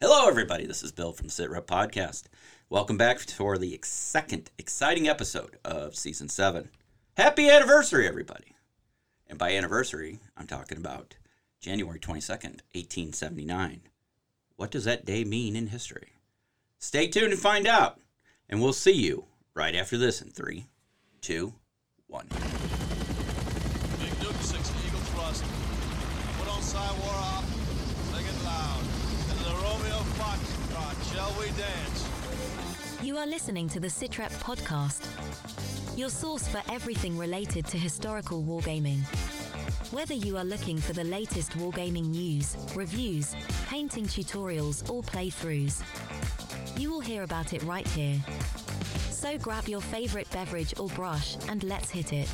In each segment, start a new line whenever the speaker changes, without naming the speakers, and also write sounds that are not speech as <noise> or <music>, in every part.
Hello, everybody. This is Bill from the Sit Rep Podcast. Welcome back for the second exciting episode of season seven. Happy anniversary, everybody. And by anniversary, I'm talking about January 22nd, 1879. What does that day mean in history? Stay tuned and find out. And we'll see you right after this in three, two, one.
Big Duke 6 Eagle Thrust. Put on War off. Sing it loud. This is a Romeo Foxtrot. Shall we dance?
You are listening to the Sitrep podcast, your source for everything related to historical wargaming. Whether you are looking for the latest wargaming news, reviews, painting tutorials, or playthroughs, you will hear about it right here. So grab your favorite beverage or brush and let's hit it.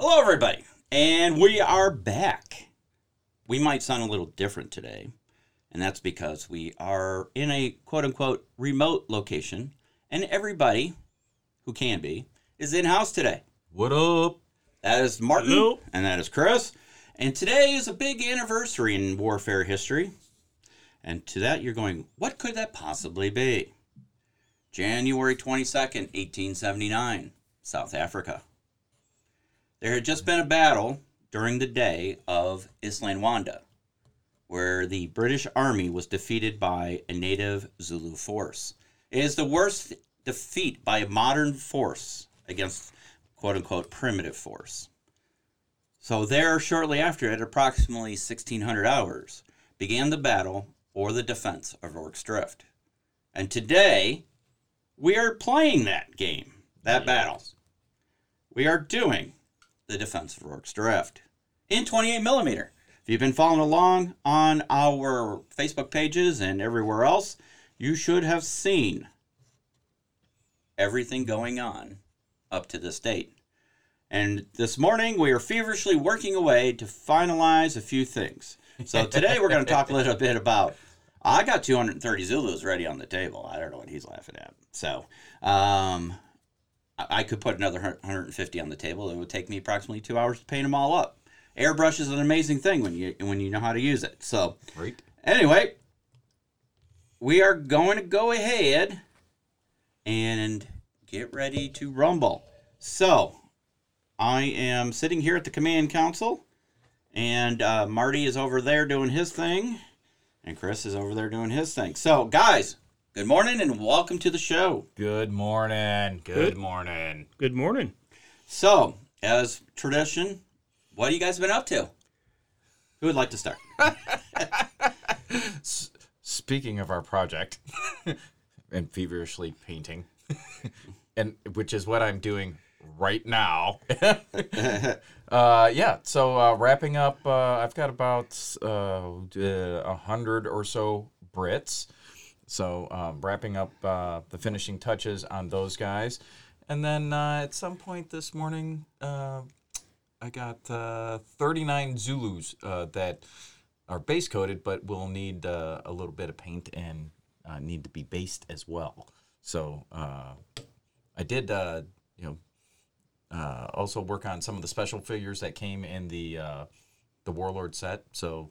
Hello, everybody, and we are back. We might sound a little different today, and that's because we are in a quote unquote remote location, and everybody who can be is in house today.
What up?
That is Martin,
Hello.
and that is Chris. And today is a big anniversary in warfare history. And to that, you're going, what could that possibly be? January 22nd, 1879, South Africa. There had just been a battle during the day of Isandlwana, where the British Army was defeated by a native Zulu force. It is the worst defeat by a modern force against quote unquote primitive force. So, there, shortly after, at approximately 1600 hours, began the battle or the defense of Rorke's Drift. And today, we are playing that game, that battle. We are doing the defense of Rorke's Drift in 28 millimeter. If you've been following along on our Facebook pages and everywhere else, you should have seen everything going on up to this date. And this morning, we are feverishly working away to finalize a few things. So today, we're going to talk a little bit about. I got 230 Zulus ready on the table. I don't know what he's laughing at. So, um, I could put another 150 on the table. It would take me approximately two hours to paint them all up. Airbrush is an amazing thing when you when you know how to use it. So,
Right.
Anyway, we are going to go ahead and get ready to rumble. So, I am sitting here at the command council, and uh, Marty is over there doing his thing, and Chris is over there doing his thing. So, guys, good morning and welcome to the show.
Good morning. Good,
Good.
morning.
Good morning.
So, as tradition, what have you guys been up to? Who would like to start?
Speaking of our project <laughs> and feverishly painting, <laughs> and which is what I'm doing right now. <laughs> uh, yeah. So uh, wrapping up, uh, I've got about uh, a hundred or so Brits. So um, wrapping up uh, the finishing touches on those guys, and then uh, at some point this morning, uh, I got uh, 39 Zulus uh, that are base coated, but will need uh, a little bit of paint and uh, need to be based as well. So uh, I did, uh, you know, uh, also work on some of the special figures that came in the uh, the Warlord set. So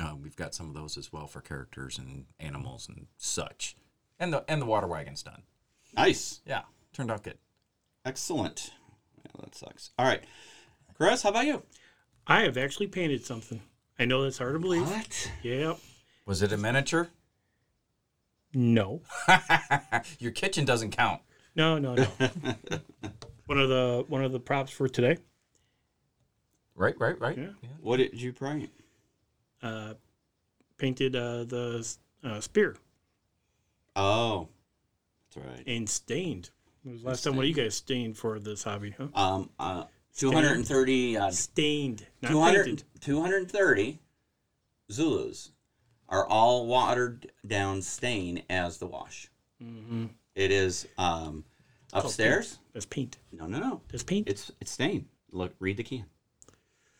uh, we've got some of those as well for characters and animals and such. And the and the water wagon's done.
Nice.
Yeah, turned out good.
Excellent. Yeah, that sucks. All right. Chris, how about you?
I have actually painted something. I know that's hard to believe.
What?
Yep.
Was it a miniature?
No. <laughs>
Your kitchen doesn't count.
No, no, no. <laughs> one of the one of the props for today.
Right, right, right.
Yeah.
What did you paint?
Uh, painted uh, the uh, spear
Oh, that's right.
and stained. When was the last time one of you guys stained for this hobby? Huh?
Um, uh, 230, uh,
Stained, not
200,
painted.
230 Zulus are all watered down stain as the wash.
Mm-hmm.
It is um, upstairs.
That's paint.
No, no, no.
That's paint.
It's it's stain. Look, read the can.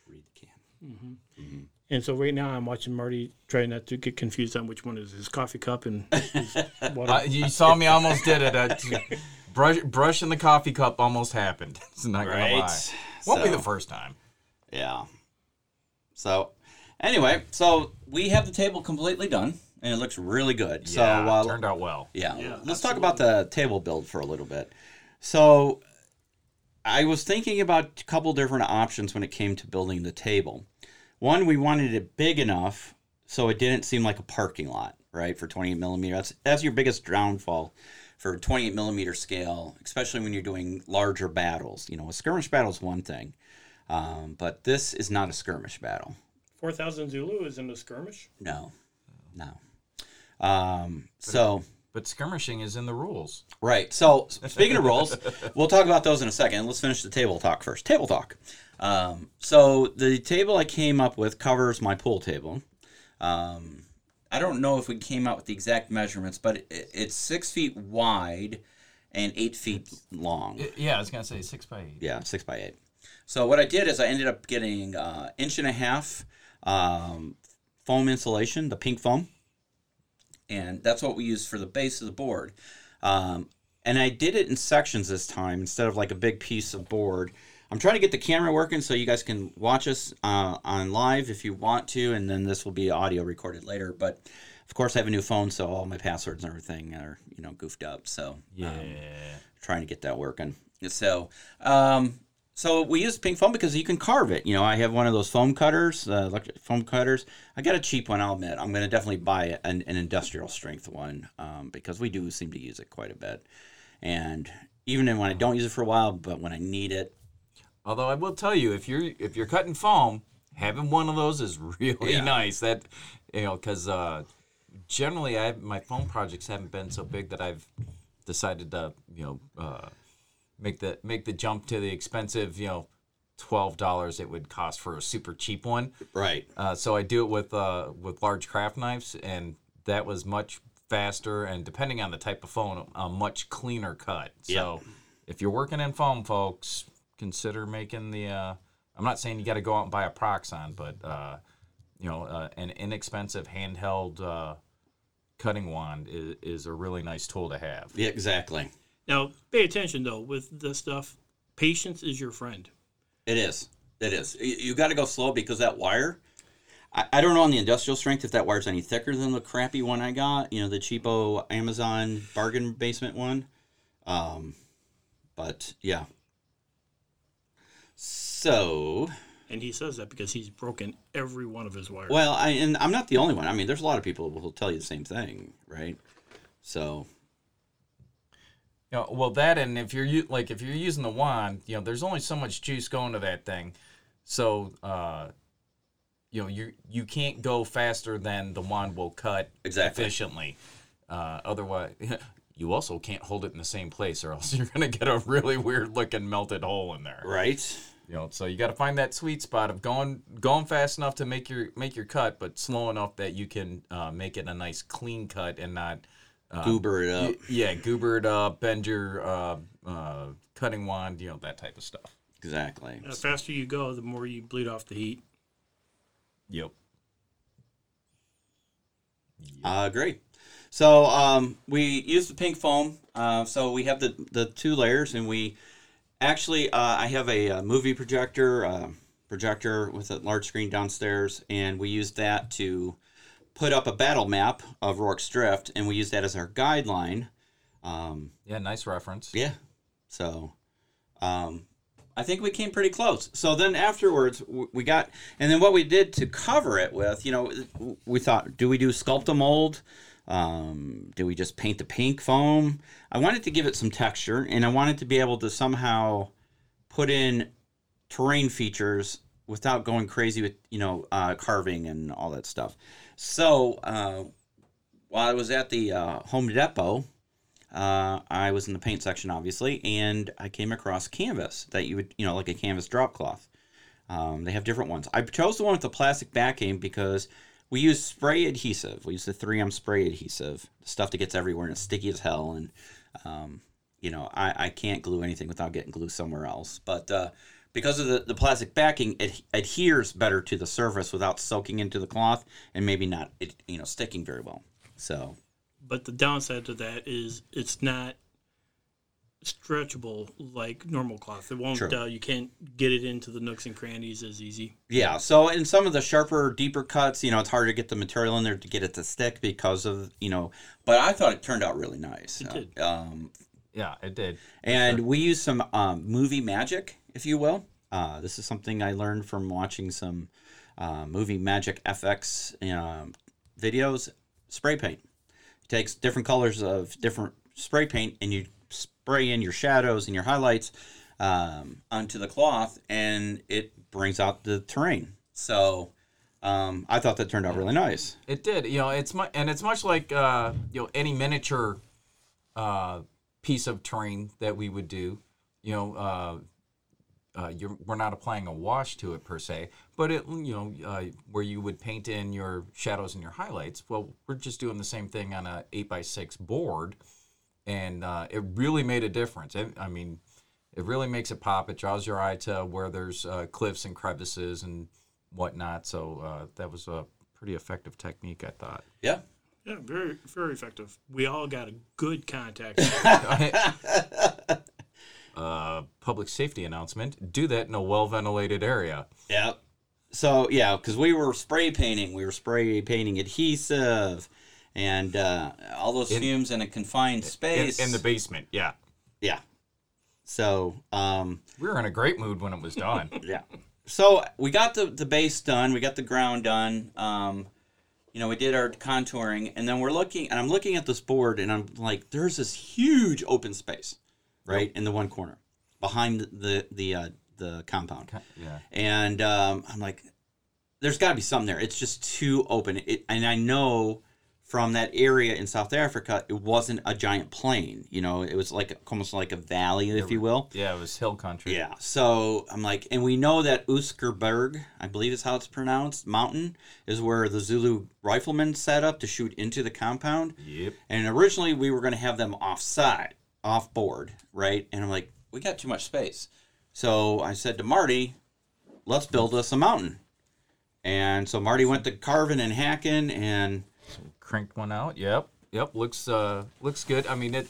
Read the can.
And so right now I'm watching Marty try not to get confused on which one is his coffee cup and his <laughs> water.
Uh, you saw me almost did it. Uh, <laughs> brush, brushing the coffee cup almost happened. <laughs> It's not gonna lie. Won't be the first time.
Yeah. So, Anyway, so we have the table completely done, and it looks really good. so
yeah,
uh,
turned out well.
yeah,
Yeah,
let's talk about the table build for a little bit. So, I was thinking about a couple different options when it came to building the table. One, we wanted it big enough so it didn't seem like a parking lot, right? For 28 millimeter, that's that's your biggest downfall for 28 millimeter scale, especially when you're doing larger battles. You know, a skirmish battle is one thing, um, but this is not a skirmish battle.
4,000 Zulu is in the skirmish.
No, no. Um, so.
But skirmishing is in the rules.
Right. So speaking of rules, <laughs> we'll talk about those in a second. Let's finish the table talk first. Table talk. Um, so the table I came up with covers my pool table. Um, I don't know if we came out with the exact measurements, but it, it's six feet wide and eight feet long.
Yeah, I was gonna say six by eight.
Yeah, six by eight. So what I did is I ended up getting uh, inch and a half um, foam insulation, the pink foam, and that's what we used for the base of the board. Um, and I did it in sections this time instead of like a big piece of board. I'm trying to get the camera working so you guys can watch us uh, on live if you want to, and then this will be audio recorded later. But of course, I have a new phone, so all my passwords and everything are you know goofed up. So
Yeah.
um, trying to get that working. So, um, so we use pink foam because you can carve it. You know, I have one of those foam cutters, uh, electric foam cutters. I got a cheap one, I'll admit. I'm going to definitely buy an, an industrial strength one um, because we do seem to use it quite a bit. And even when I don't use it for a while, but when I need it,
Although I will tell you, if you're if you're cutting foam, having one of those is <laughs> really
Yeah.
nice. That you know, because uh, generally, I my foam projects haven't been so big that I've decided to you know uh, make the make the jump to the expensive you know twelve dollars it would cost for a super cheap one.
right.
Uh, so I do it with uh, with large craft knives, and that was much faster and depending on the type of foam, a much cleaner cut. So if you're working in foam, folks, consider making the. Uh, I'm not saying you got to go out and buy a Proxxon, but uh, you know, uh, an inexpensive handheld uh, cutting wand is, is a really nice tool to have.
Yeah, exactly.
Now, pay attention though with this stuff. Patience is your friend.
It is. It is. You, you got to go slow because that wire. I, I don't know on the industrial strength if that wire's any thicker than the crappy one I got. You know, the cheapo Amazon bargain basement one. Um, but yeah. So
And he says that because he's broken every one of his wires.
well, I and I'm not the only one. I mean, there's a lot of people who will tell you the same thing, right? So
You know, well, that and if you're u- like if you're using the wand, you know, there's only so much juice going to that thing, so uh, you know you you can't go faster than the wand will cut
Exactly.
efficiently. Uh, otherwise, <laughs> you also can't hold it in the same place, or else <laughs> you're gonna get a really weird looking melted hole in there.
right.
You know, so you got to find that sweet spot of going going fast enough to make your make your cut, but slow enough that you can uh, make it a nice clean cut and not
Goober it up.
Y- Yeah, goober it up, bend your uh, uh, cutting wand, you know, that type of stuff.
Exactly.
the faster you go, the more you bleed off the heat.
Yep.
Uh, great. So um, we use the pink foam. Uh, so we have the the two layers, and we actually uh, I have a, uh movie projector uh, projector with a large screen downstairs, and we use that to put up a battle map of Rorke's Drift, and we use that as our guideline. Um,
Yeah, nice reference.
yeah. So, um, I think we came pretty close. So then afterwards, we got, and then what we did to cover it with, you know, we thought, do we do sculpt a mold? Um, do we just paint the pink foam? I wanted to give it some texture, and I wanted to be able to somehow put in terrain features without going crazy with, you know, uh, carving and all that stuff. So, uh, while I was at the uh, Home Depot, uh, I was in the paint section, obviously, and I came across canvas that you would, you know, like a canvas drop cloth. Um, they have different ones. I chose the one with the plastic backing because we use spray adhesive. We use the 3M spray adhesive, stuff that gets everywhere and it's sticky as hell. And, um, you know, I, I can't glue anything without getting glue somewhere else. But uh, because of the, the plastic backing, it adheres better to the surface without soaking into the cloth and maybe not, it, you know, sticking very well. So,
But the downside to that is it's not stretchable like normal cloth. It won't. Uh, you can't get it into the nooks and crannies as easy.
Yeah, so in some of the sharper, deeper cuts, you know, it's hard to get the material in there to get it to stick because of, you know, but I thought it turned out really nice.
It did.
Um,
Yeah, it did.
and we use some um, movie magic, if you will. Uh, this is something I learned from watching some uh, movie magic FX um, videos. Spray paint it takes different colors of different spray paint, and you spray in your shadows and your highlights um, onto the cloth, and it brings out the terrain. So um, I thought that turned out really nice.
It did. You know, it's much, and it's much like uh, you know any miniature uh, piece of terrain that we would do. You know, uh, uh, you're, we're not applying a wash to it per se, but it you know uh, where you would paint in your shadows and your highlights. Well, we're just doing the same thing on a eight by six board, and uh, it really made a difference. It, I mean, it really makes it pop. It draws your eye to where there's uh, cliffs and crevices and whatnot. So uh, that was a pretty effective technique, I thought.
Yeah.
Yeah, very very effective. We all got a good contact. <laughs> <laughs>
uh, public safety announcement: do that in a well ventilated area.
Yep. So yeah, because we were spray painting, we were spray painting adhesive, and uh, all those
In-
fumes in a confined space.
in the basement, yeah.
yeah. So um,
We were in a great mood when it was done. <laughs>
yeah. So we got the the base done, we got the ground done. Um, you know, we did our contouring, and then we're looking, and I'm looking at this board, and I'm like, there's this huge open space, right in the one corner, behind the the uh, the compound.
yeah.
and um, I'm like, there's got to be something there. It's just too open. It, and I know from that area in South Africa, it wasn't a giant plain. You know, it was like almost like a valley, if you will.
Yeah, it was hill country.
Yeah. So I'm like, and we know that Uskerberg, I believe is how it's pronounced, mountain, is where the Zulu riflemen set up to shoot into the compound.
Yep.
And originally we were going to have them offside, off board, right? And I'm like, we got too much space. So I said to Marty, let's build us a mountain. And so Marty went to carving and hacking and
Cranked one out. Yep. Yep. Looks uh looks good. I mean it.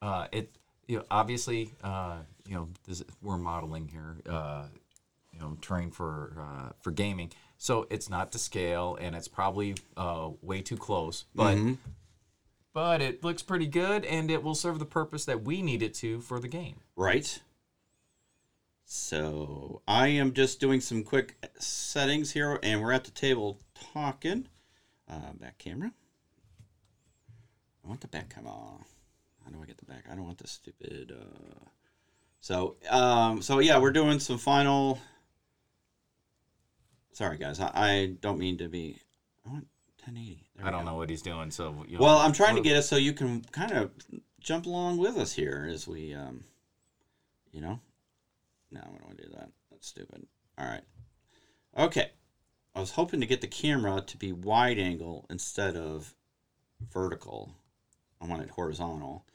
Uh, it you know obviously uh you know this, we're modeling here uh you know terrain for uh for gaming so it's not to scale and it's probably uh way too close but but it looks pretty good and it will serve the purpose that we need it to for the game.
right. So I am just doing some quick settings here, and we're at the table talking. Uh, back camera. I want the back camera. How do I get the back? I don't want this stupid. Uh... So, um, so yeah, we're doing some final. Sorry, guys. I, I don't mean to be. I want 1080. There
I don't know what he's doing, so you know,
Well, I'm trying to get us so you can kind of jump along with us here as we, um, you know. No, we don't want to do that. That's stupid. All right. Okay. I was hoping to get the camera to be wide angle instead of vertical. I want it horizontal,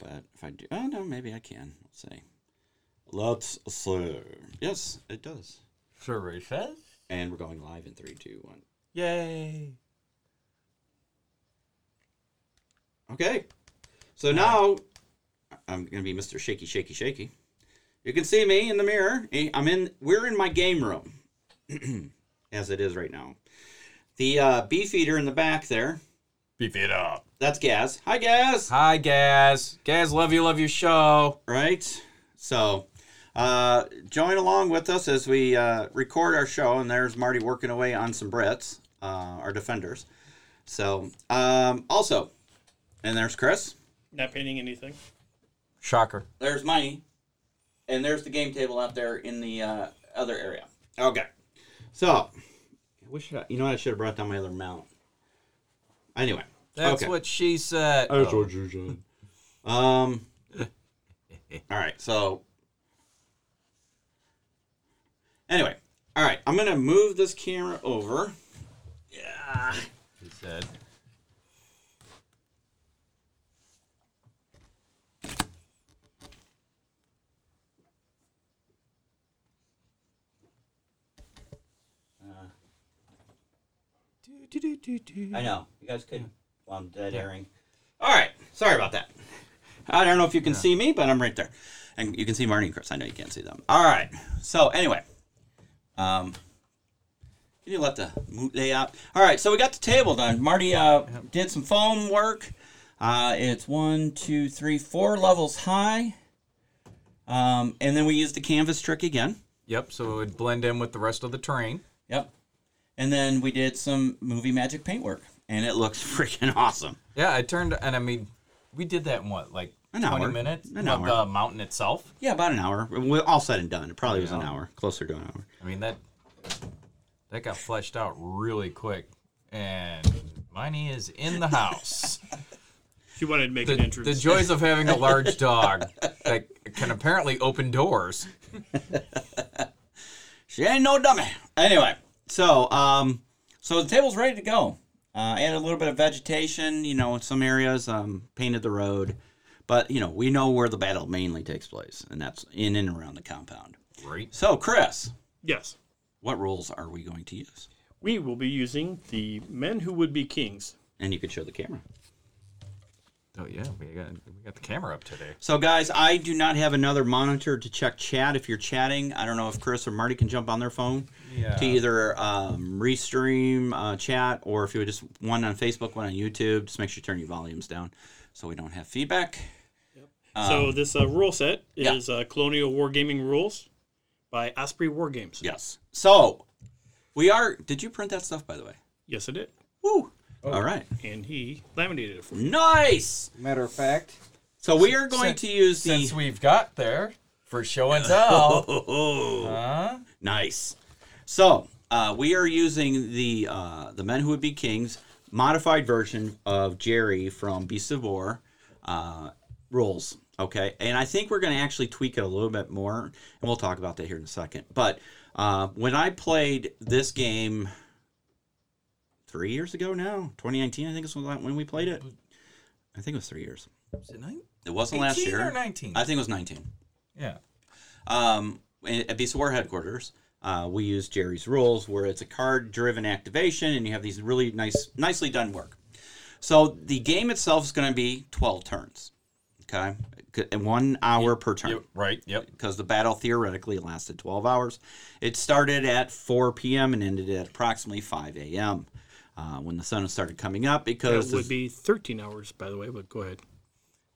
but if I do, oh no, maybe I can. Let's see. Let's see. Yes, it does.
Sure, he says.
And we're going live in three, two, one.
Yay!
Okay. So now I'm gonna be Mr. Shaky, Shaky, Shaky. You can see me in the mirror. Eh, I'm in. We're in my game room, <clears throat> as it is right now. The uh, beef eater in the back there.
Beef it up.
That's Gaz. Hi, Gaz.
Hi, Gaz. Gaz, love you, love your show.
Right. So, uh, join along with us as we uh, record our show. And there's Marty working away on some Brits, uh, our defenders. So, um, also, and there's Chris.
Not painting anything.
Shocker.
There's money, and there's the game table out there in the uh, other area. Okay, so I wish I, you know what I should have brought down my other mount. Anyway,
That's
okay.
what she said.
That's
Oh.
what you said. Um. all right, so anyway, all right, I'm gonna move this camera over. Yeah.
He said.
I know you guys could. Well, I'm dead airing. All right, sorry about that. I don't know if you can see me, but I'm right there. And you can see Marty and Chris. I know you can't see them. All right. So anyway, um, can you let the moot lay out? All right. So we got the table done. Marty uh, did some foam work. Uh, it's one, two, three, four levels high. Um, and then we used the canvas trick again.
Yep. So it would blend in with the rest of the terrain.
Yep. And then we did some movie magic paintwork, and it looks <laughs> freaking awesome.
Yeah, I turned, and I mean, we did that in what, like
An
20
hour.
minutes?
An hour.
The mountain itself.
Yeah, about an hour. We- All said and done. It probably was an hour, closer to an hour.
I mean, that that got fleshed out really quick. And Miney is in the house. <laughs>
She wanted to make
the,
an entrance.
the joys of having a large <laughs> dog that can apparently open doors.
She ain't no dummy. Anyway, so um, so the table's ready to go. Uh, added a little bit of vegetation, you know, in some areas. Um, painted the road, but you know, we know where the battle mainly takes place, and that's in and around the compound.
Great.
So, Chris,
yes.
what rules are we going to use?
We will be using the men who would be kings.
And you could show the camera.
Oh yeah, we got we got the camera up today.
So, guys, I do not have another monitor to check chat. If you're chatting, I don't know if Chris or Marty can jump on their phone
Yeah.
to either um, restream uh, chat or if you would just one on Facebook, one on YouTube. Just make sure you turn your volumes down so we don't have feedback. Yep.
so this uh, rule set
yeah.
is uh, Colonial Wargaming Rules by Osprey Wargames.
Yes. So, we are. Did you print that stuff, by the way?
Yes, I did.
Woo. All right.
And he laminated it for me.
Nice.
Matter of fact,
So, we are going
Since-
to use the.
since we've got there for show and tell. <laughs>
Oh.
huh?
Nice. So uh, we are using the uh, the Men Who Would Be Kings modified version of Jerry from Beast of War uh, rules. Okay, and I think we're going to actually tweak it a little bit more, and we'll talk about that here in a second. But uh, when I played this game three years ago now, 2019, I think is when when we played it. I think it was three years.
Was it nine?
It wasn't last year.
or 19?
I think it was 19
Yeah.
um, at Beast of War headquarters, uh, we use Jerry's rules, where it's a card-driven activation, and you have these really nice, nicely done work. So the game itself is going to be twelve turns, okay, and one hour per turn
Yep. Right. Yep.
because the battle theoretically lasted 12 hours. It started at 4 p.m. and ended at approximately 5 a.m. Uh, when the sun started coming up because
That would be 13 hours, by the way, but go ahead.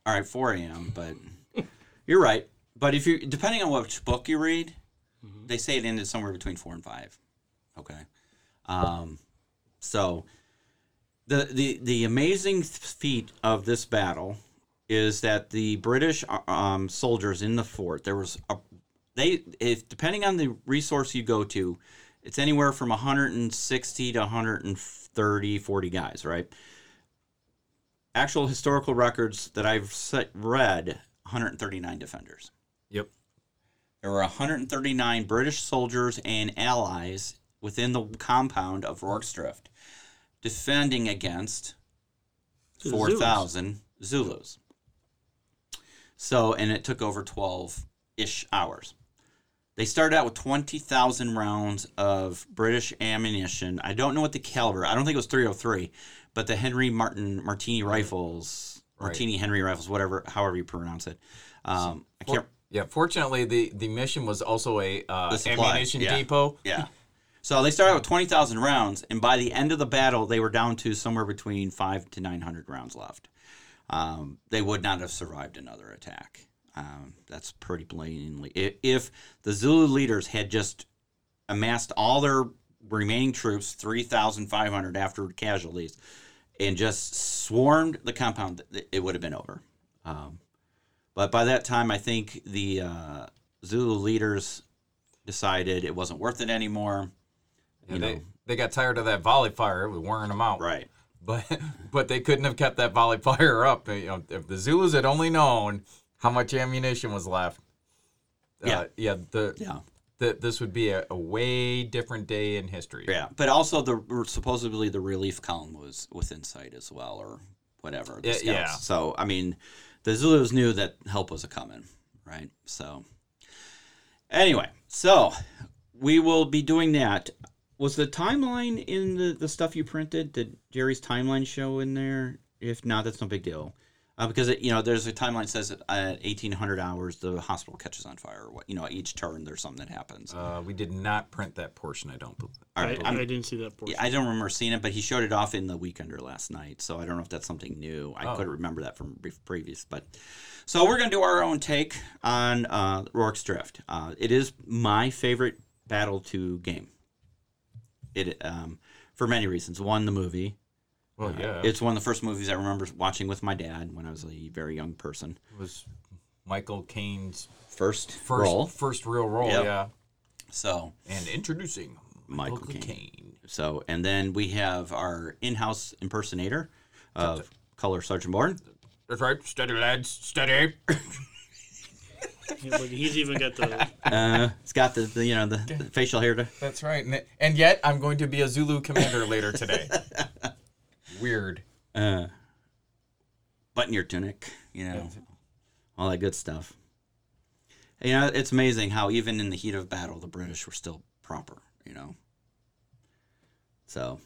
all right 4 a.m. But <laughs> you're right. But if you depending on which book you read, they say it ended somewhere between four and five. Okay. Um, so the the the amazing feat of this battle is that the British uh, um, soldiers in the fort there was a they if depending on the resource you go to, it's anywhere from 160 to 130 40 guys, right? Actual historical records that I've set, read 139 defenders.
Yep.
There were 139 British soldiers and allies within the compound of Rorke's Drift defending against
The
4,000 Zulus. So, and it took over 12 ish hours. They started out with 20,000 rounds of British ammunition. I don't know what the caliber, I don't think it was 303, but the Henry Martin Martini rifles,
Right.
Martini Henry rifles, whatever, however you pronounce it. Um, I can't.
Yeah. Fortunately, the the mission was also a uh,
supply,
ammunition
yeah.
depot.
Yeah. So they started out with 20,000 rounds, and by the end of the battle, they were down to somewhere between five to 900 rounds left. Um, they would not have survived another attack. Um, that's pretty blatantly. i- If the Zulu leaders had just amassed all their remaining troops, 3,500 after casualties, and just swarmed the compound, it would have been over. Um, but by that time, I think the uh, Zulu leaders decided it wasn't worth it anymore.
Yeah,
You
they
know.
they got tired of that volley fire. It was wearing them out.
Right.
But <laughs> but they couldn't have kept that volley fire up. You know, if the Zulus had only known how much ammunition was left. uh,
Yeah.
yeah. The,
Yeah.
the this would be a, a way different day in history.
Yeah. But also, the supposedly the relief column was within sight as well, or whatever. The
Yeah, yeah.
So I mean, the Zulus knew that help was a coming, right? So anyway, so we will be doing that. Was the timeline in the, the stuff you printed? Did Jerry's timeline show in there? If not, that's no big deal. Uh, because it, you know, there's a timeline that says that at 1800 hours the hospital catches on fire. Or what you know, each turn there's something that happens.
Uh, we did not print that portion. I don't believe.
All right,
I,
I'm-
didn't see that portion.
Yeah, I don't remember seeing it, but he showed it off in the Weekender last night. So I don't know if that's something new. I
Oh.
couldn't remember that from previous, but so we're gonna do our own take on uh, Rorke's Drift. Uh, it is my favorite Battle to game. It um, for many reasons. One, the movie.
Well, yeah, it
It's one of the first movies I remember watching with my dad when I was a very young person.
It was Michael Caine's
First,
first
role.
first real role.
Yep.
Yeah,
So
and introducing
Michael
Michael,
Caine.
Caine.
so and then we have our in-house impersonator of Color Sergeant Bourne.
That's right. Steady, lads. Steady.
He's even got the. <laughs>
Uh, it's got the, the you know the, the facial hair to
That's right. And, and yet, I'm going to be a Zulu commander later today. <laughs> Weird.
uh, button your tunic, you know, all that good stuff. You know, it's amazing how even in the heat of battle, the British were still proper. You know. So,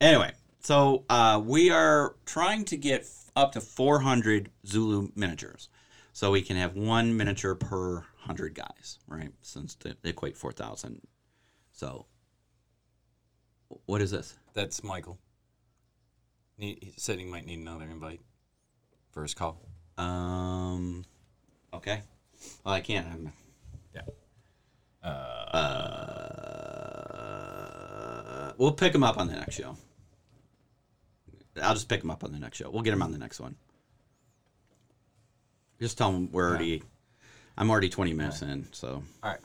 anyway, so uh, we are trying to get f- up to 400 Zulu miniatures, so we can have one miniature per hundred guys, right? Since they, they equate 4,000. So, what is this?
That's Michael. He said he might need another invite for his call.
Um. Okay. Well, I can't. I'm.
Yeah.
Uh, we'll pick him up on the next show. I'll just pick him up on the next show. We'll get him on the next one. Just tell him we're already. I'm already 20 minutes in, so.
All right.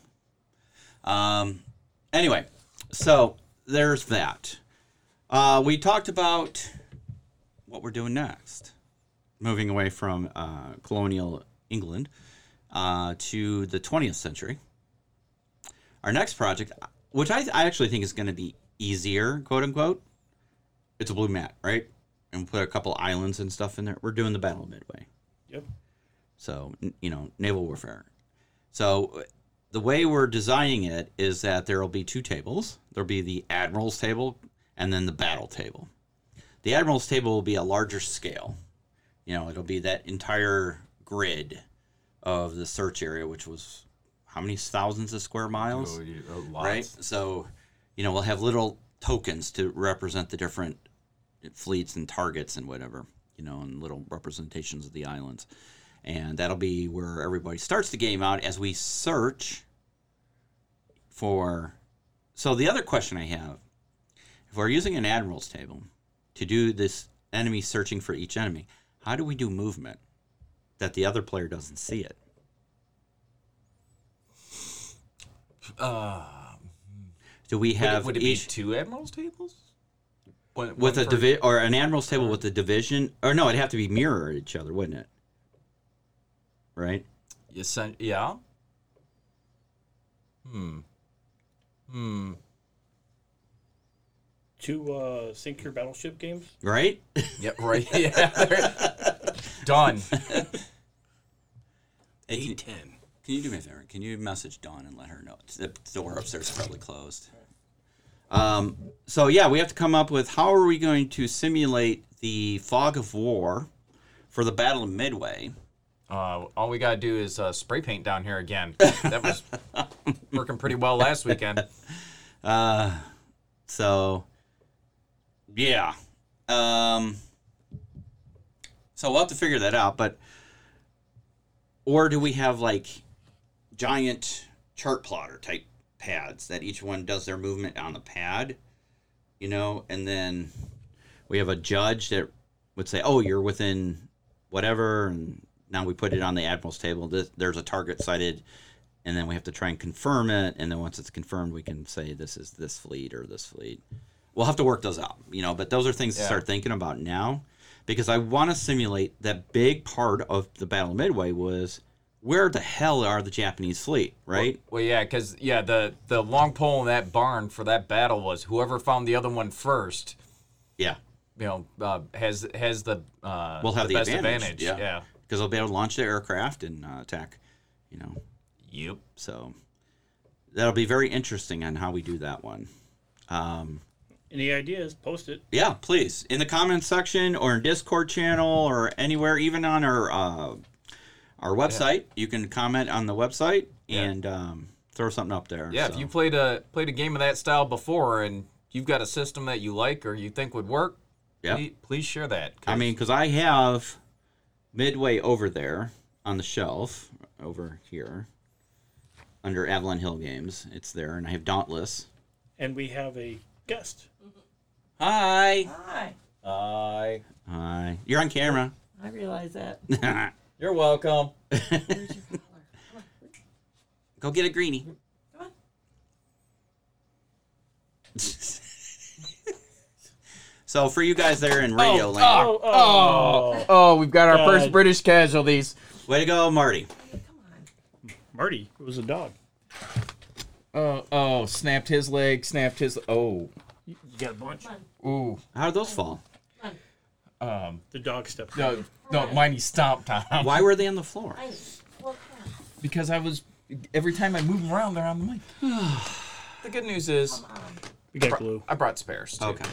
Um, anyway, so there's that. Uh, we talked about what we're doing next, moving away from uh, colonial England uh, to the 20th century. Our next project, which I, I actually think is going to be easier, quote unquote, it's a blue mat, right? And put a couple islands and stuff in there. We're doing the Battle of Midway.
Yep.
So, n- you know, naval warfare. So, the way we're designing it is that there will be two tables. There'll be the admiral's table and then the battle table. The admiral's table will be a larger scale. You know, it'll be that entire grid of the search area, which was how many thousands of square miles?
Oh, you- oh,
right? So, you know, we'll have little tokens to represent the different fleets and targets and whatever, you know, and little representations of the islands. And that'll be where everybody starts the game out as we search for. So, the other question I have if we're using an admiral's table to do this enemy searching for each enemy, how do we do movement that the other player doesn't see it?
Uh,
Do we
would,
have
it, would it
each
be two admirals tables? One,
with
one
a
for-
divi- or an admiral's table with the division or no it'd have to be mirror each other wouldn't it right
Yes, yeah. Hmm. Hmm.
Two uh, sink your battleship games.
right <laughs>
Yep. Right. yeah. there- <laughs> Done. <laughs>
Hey, can,
Eight ten.
can you do me a favor can you message dawn and let her know the door upstairs is probably closed um, so yeah we have to come up with how are we going to simulate the fog of war for the battle of midway
Uh, all we gotta do is uh, spray paint down here again. That was working pretty well last weekend.
Uh, so yeah. Um, so we'll have to figure that out, but or do we have like giant chart plotter type pads that each one does their movement on the pad, you know, and then we have a judge that would say, "Oh, you're within whatever," and now we put it on the admiral's table. This, there's a target sighted and then we have to try and confirm it and then once it's confirmed we can say this is this fleet or this fleet we'll have to work those out you know but those are things to start thinking about now because i want to simulate that big part of the battle of midway was where the hell are the japanese fleet right
Well, yeah, because yeah, the the long pole in that barn for that battle was whoever found the other one first.
yeah
You know, uh, has has the uh,
we'll have the,
best
advantage,
advantage.
yeah because they'll be able to launch their aircraft and uh, attack you know
Yep.
So that'll be very interesting on how we do that one. Um,
Any ideas? Post it.
Yeah, please in the comments section or in Discord channel or anywhere, even on our uh, our website. You can comment on the website and um, throw something up there.
Yeah,
so.
if you played a played a game of that style before and you've got a system that you like or you think would work,
Yeah.
please, please share that.
I mean, because I have Midway over there on the shelf over here under Avalon Hill Games. It's there, and I have Dauntless.
And we have a guest.
Hi.
Hi.
Hi.
Hi. You're on camera.
I realize that. <laughs>
You're welcome.
Where's your collar? Come on.
Go get a greenie.
Come on.
So for you guys there in oh, radio oh, land,
Oh, oh,
Oh, we've got our
God.
first British casualties.
way to go, Marty.
Come on.
Marty. It was a dog.
Oh, oh, snapped his leg, snapped his. Oh,
You got a bunch.
Come on.
ooh.
How did those fall?
Um,
The dog stepped.
on no, no, mine he stomped on
Why were they on the floor?
I, well, come
because I was every time I move them around, they're on the mic. <sighs> the good news is
Come.
We got glue.
I brought spares. Too.
Okay.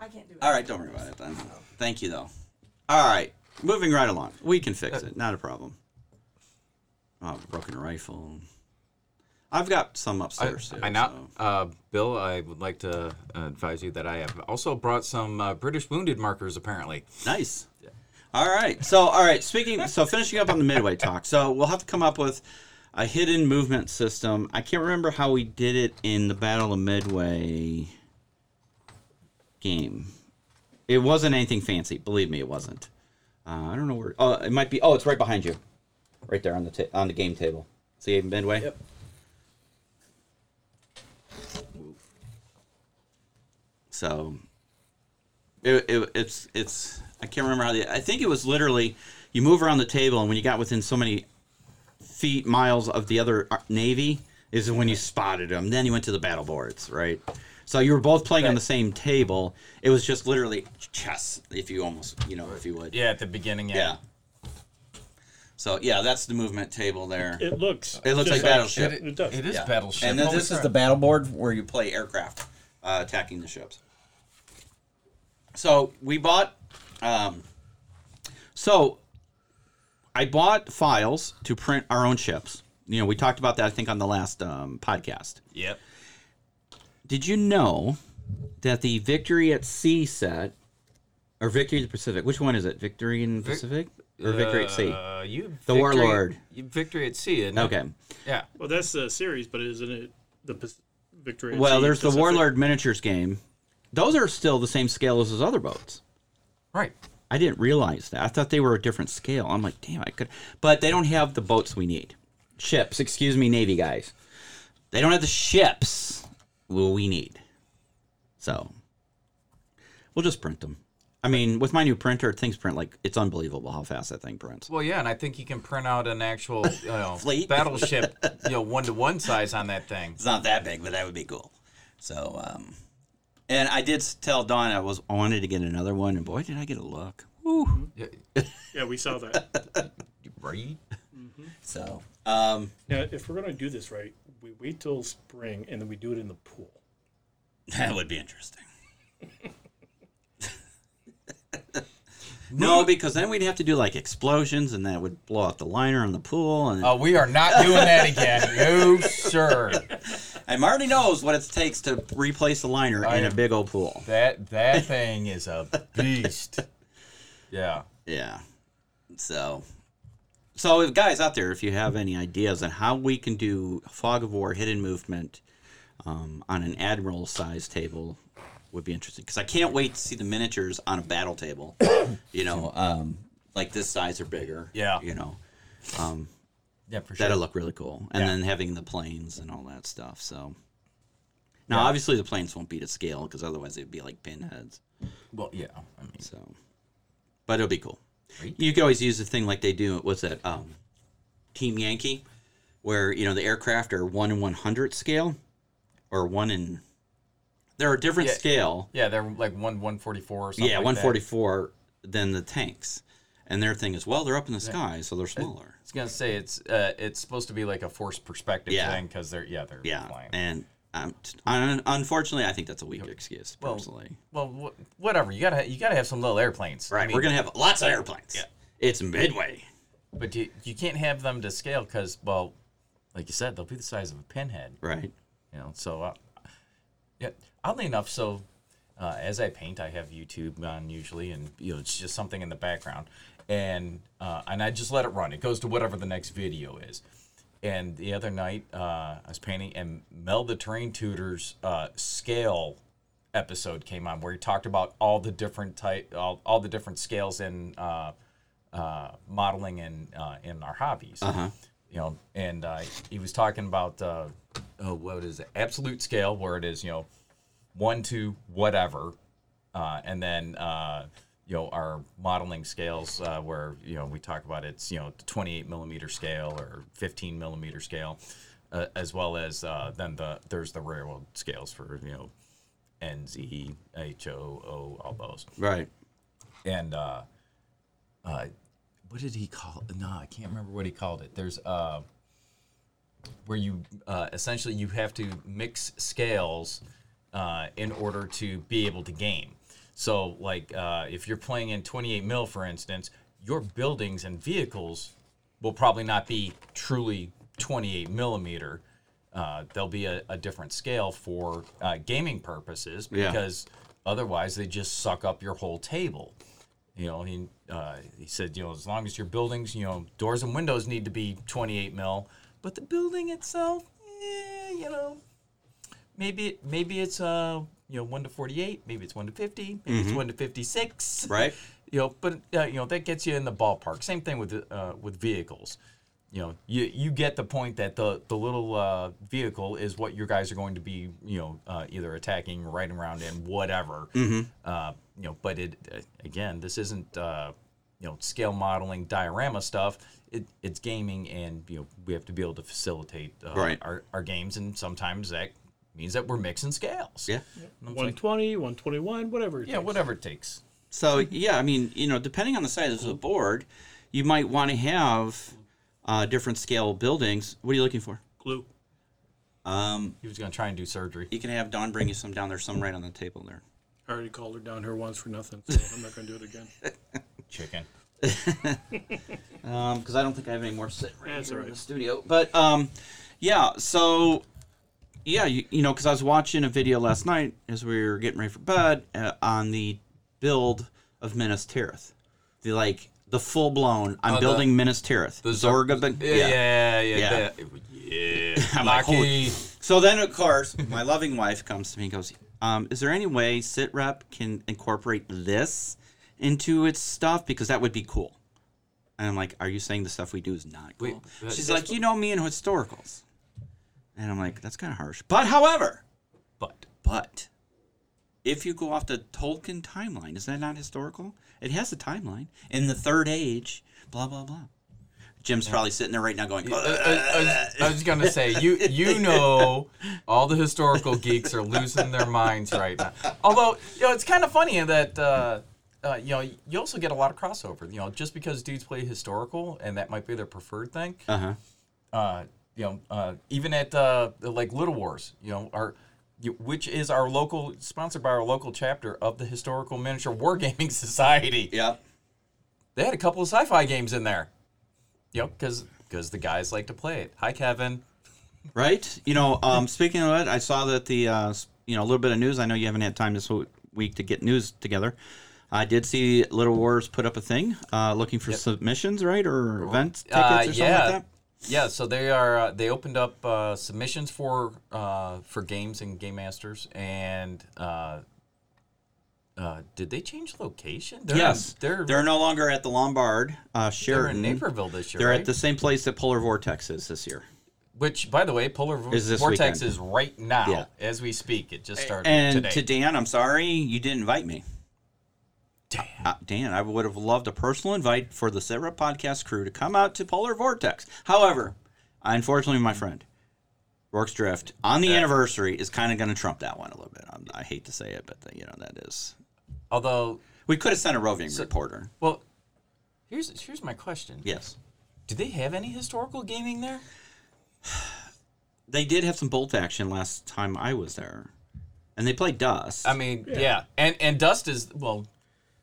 I can't do it.
All right, don't worry about it then. Thank you though. All right, moving right along. We can fix it. Not a problem. Oh, broken rifle. I've got some
I,
upstairs too.
I now,
so-
uh, Bill, I would like to uh, advise you that I have also brought some uh, British wounded markers. Apparently,
Nice. All right. So, all right. Speaking, so finishing up on the midway talk. So we'll have to come up with a hidden movement system. I can't remember how we did it in the Battle of Midway game. It wasn't anything fancy. Believe me, it wasn't. Uh, I don't know where. Oh, it might be. Oh, it's right behind you, right there on the ta- on the game table. See Midway.
Yep.
So it, it, it's it's I can't remember how the I think it was literally you move around the table and when you got within so many feet miles of the other uh, navy is when you spotted them. Then you went to the battle boards, right? So you were both playing on the same table. It was just literally chess, if you almost you know if you would.
yeah, at the beginning,
Yeah.
yeah.
So yeah, that's the movement table there.
It looks.
It looks like Battleship.
It, does.
It is
Yeah.
battleship.
And then
Holy
this is
crap.
the battle board where you play aircraft uh, attacking the ships. So we bought. Um, so I bought files to print our own ships. You know, we talked about that I think on the last um, podcast.
Yep.
Did you know that the Victory at Sea set, or Victory in the Pacific, which one is it? Victory in the Pacific or Victory at Sea?
Uh, you
The
victory,
Warlord.
You victory at sea. Isn't it?
Okay.
Yeah.
Well, that's the series, but isn't it the Pac- Victory? at
Well,
Sea
there's the
Pacific?
Warlord miniatures game. Those are still the same scale as his other boats.
Right.
I didn't realize that. I thought they were a different scale. I'm like, damn, I could. But they don't have the boats we need. Ships, excuse me, Navy guys. They don't have the ships we need. So we'll just print them. I mean, with my new printer, things print like it's unbelievable how fast that thing prints.
Well, yeah, and I think you can print out an actual <laughs> you know,
Fleet.
battleship, you know, one to one size on that thing.
It's not that big, but that would be cool. So, um, and I did tell Dawn I was I wanted to get another one, and boy, did I get a look. Woo.
Yeah,
Yeah, we saw that. <laughs>
right.
So, um,
now, if we're gonna do this right, we wait till spring and then we do it in the pool.
That would be interesting. <laughs> no, because then we'd have to do like explosions, and that would blow out the liner in the pool. And,
Oh, we are not doing that again. <laughs> No, sir.
and Marty knows what it takes to replace the liner
I
in a
am-
big old pool.
That that <laughs> thing is a beast. Yeah.
Yeah. So, so if guys out there, if you have any ideas on how we can do fog of war hidden movement um, on an admiral size table, would be interesting because I can't wait to see the miniatures on a battle table. <coughs> you know, um, like this size or bigger.
Yeah.
You know,
Yeah, for sure.
that'll look really cool. And
Yeah.
then having the planes and all that stuff. So. Now, obviously, the planes won't be to scale because otherwise they'd be like pinheads.
Well, yeah. I mean,
So, but it'll be cool.
Right.
You could always use the thing like they do. What's that? Um, Team Yankee, where you know the aircraft are one in one hundred scale, or one in. They're a different
Yeah.
scale.
yeah, they're like one one forty four or something.
Yeah,
like
one forty four than the tanks, and their thing is well, they're up in the sky, so they're smaller.
I was gonna say it's uh, it's supposed to be like a forced perspective
Yeah.
thing because they're yeah they're
Yeah,
flying.
and Um, unfortunately, I think that's a weak excuse.
Well,
Personally,
Well, wh- whatever. You gotta you gotta have some little airplanes. I
right?
mean,
We're gonna have lots of airplanes.
Yeah.
It's Midway.
but you you can't have them to scale because well, like you said, they'll be the size of a pinhead.
Right.
You know. So uh, yeah. Oddly enough, so uh, as I paint, I have YouTube on usually, and you know it's just something in the background, and uh, and I just let it run. It goes to whatever the next video is. And the other night, uh, I was painting, and Mel the Terrain Tutor's uh, scale episode came on, where he talked about all the different type, all, all the different scales in uh, uh, modeling and uh, in our hobbies.
Uh-huh.
You know, and uh, he was talking about uh, oh, what is it? Absolute scale, where it is, you know, one to whatever, uh, and then uh, you know our modeling scales uh, where you know we talk about it's you know 28 millimeter scale or 15 millimeter scale, uh, as well as uh, then the there's the railroad scales for you know N Z H O O all those
Right.
and uh, uh, what did he call? No, I can't remember what he called it. There's uh, where you uh, essentially you have to mix scales uh, in order to be able to game. So, like uh, if you're playing in 28 mil, for instance, your buildings and vehicles will probably not be truly 28 millimeter. Uh, there'll be a, a different scale for uh, gaming purposes
Yeah.
because otherwise they just suck up your whole table. You know, he uh, he said, you know, as long as your buildings, you know, doors and windows need to be 28 mil, but the building itself, eh, you know, maybe maybe it's uh you know one to 48, maybe it's one to 50, maybe it's one to 56,
Right. <laughs>
You know, but uh, you know that gets you in the ballpark. Same thing with uh, with vehicles. You know, you you get the point that the the little uh, vehicle is what your guys are going to be, you know, uh, either attacking, riding around in, whatever. Uh, you know, but it uh, again, this isn't uh, you know scale modeling diorama stuff. It, it's gaming, and you know we have to be able to facilitate uh,
Right.
our, our games, and sometimes that means that we're mixing scales.
Yeah.
And it's like,
121, whatever. it
yeah,
takes.
whatever it takes.
So yeah, I mean, you know, depending on the size of the board, you might want to have uh, different scale buildings. What are you looking for?
Glue.
Um,
He was going to try and do surgery.
you can have Dawn bring you some down there, some right on the table there.
I already called her down here once for nothing, so I'm not going to do it again. <laughs>
Chicken. <laughs>
Um, because I don't think I have any more sitting right
That's
here
all
in the studio. But um, yeah. So yeah, you, you know, because I was watching a video last night as we were getting ready for bed uh, on the build of Minas Tirith. The like the full blown. I'm
Oh, the-
building Minas Tirith.
the Zor-
Zorga. but-
Yeah, yeah, yeah.
Yeah.
Yeah. yeah. <laughs>
I'm like,
Lucky.
So then, of course, my loving wife comes to me and goes, um, "Is there any way SitRep can incorporate this into its stuff because that would be cool?" And I'm like, "Are you saying the stuff we do is not cool?"
Wait,
She's like, "You know me and historicals," and I'm like, "That's kind of harsh." But however,
but
but if you go off the Tolkien timeline, is that not historical? It has a timeline in the Third Age. Blah blah blah. Jim's probably sitting there right now going,
I, I- I was gonna say you you <laughs> know all the historical geeks are losing their minds right now. Although you know it's kind of funny that uh, uh, you know you also get a lot of crossover. You know just because dudes play historical and that might be their preferred thing.
"Uh huh."
uh, you know, uh, even at uh, like Little Wars, you know, our which is our local sponsored by our local chapter of the Historical Miniature Wargaming <laughs> Society.
Yep.
They had a couple of sci-fi games in there. You know, because because the guys like to play it. Hi, Kevin.
Right? You know, <laughs> um, speaking of it, I saw that the, uh, you know, a little bit of news. I know you haven't had time this week to get news together. I did see Little Wars put up a thing uh, looking for submissions, right? Or event tickets
Uh,
or something
yeah.
like that?
Yeah, so they are. Uh, they opened up uh, submissions for uh, for games and game masters, and uh, uh, did they change location? They're
yes.
in, they're
they're no longer at the Lombard uh,
they're in Naperville this year.
They're
right?
at the same place that Polar Vortex is this year.
Which, by the way, Polar
Is
Vortex
weekend.
is right now
Yeah.
as we speak. It just started
And
today.
to Dan, I'm sorry you didn't invite me.
Damn.
Uh, Dan, I would have loved a personal invite for the SitRep podcast crew to come out to Polar Vortex. However, unfortunately, my friend, Rorke's Drift on the anniversary is kind of going to trump that one a little bit. I'm, I hate to say it, but you know that is.
Although,
We could have sent a roving reporter.
well, here's here's my question.
Yes.
Do they have any historical gaming there? <sighs>
they did have some bolt action last time I was there, and they played Dust.
I mean, yeah. And and Dust is well,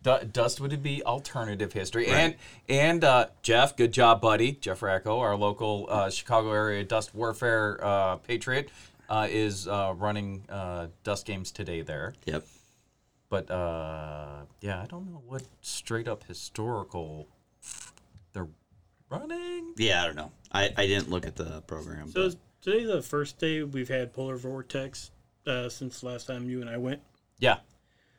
Du- Dust would it be alternative history. And and uh, Jeff, good job, buddy. Jeff Racco, our local uh, Chicago area Dust Warfare uh, patriot, uh, is uh, running uh, Dust games today there.
yep.
But uh, yeah, I don't know what straight up historical they're running.
Yeah, I don't know. I, I didn't look at the program.
So
but-
is today the first day we've had Polar Vortex uh, since last time you and I went.
Yeah,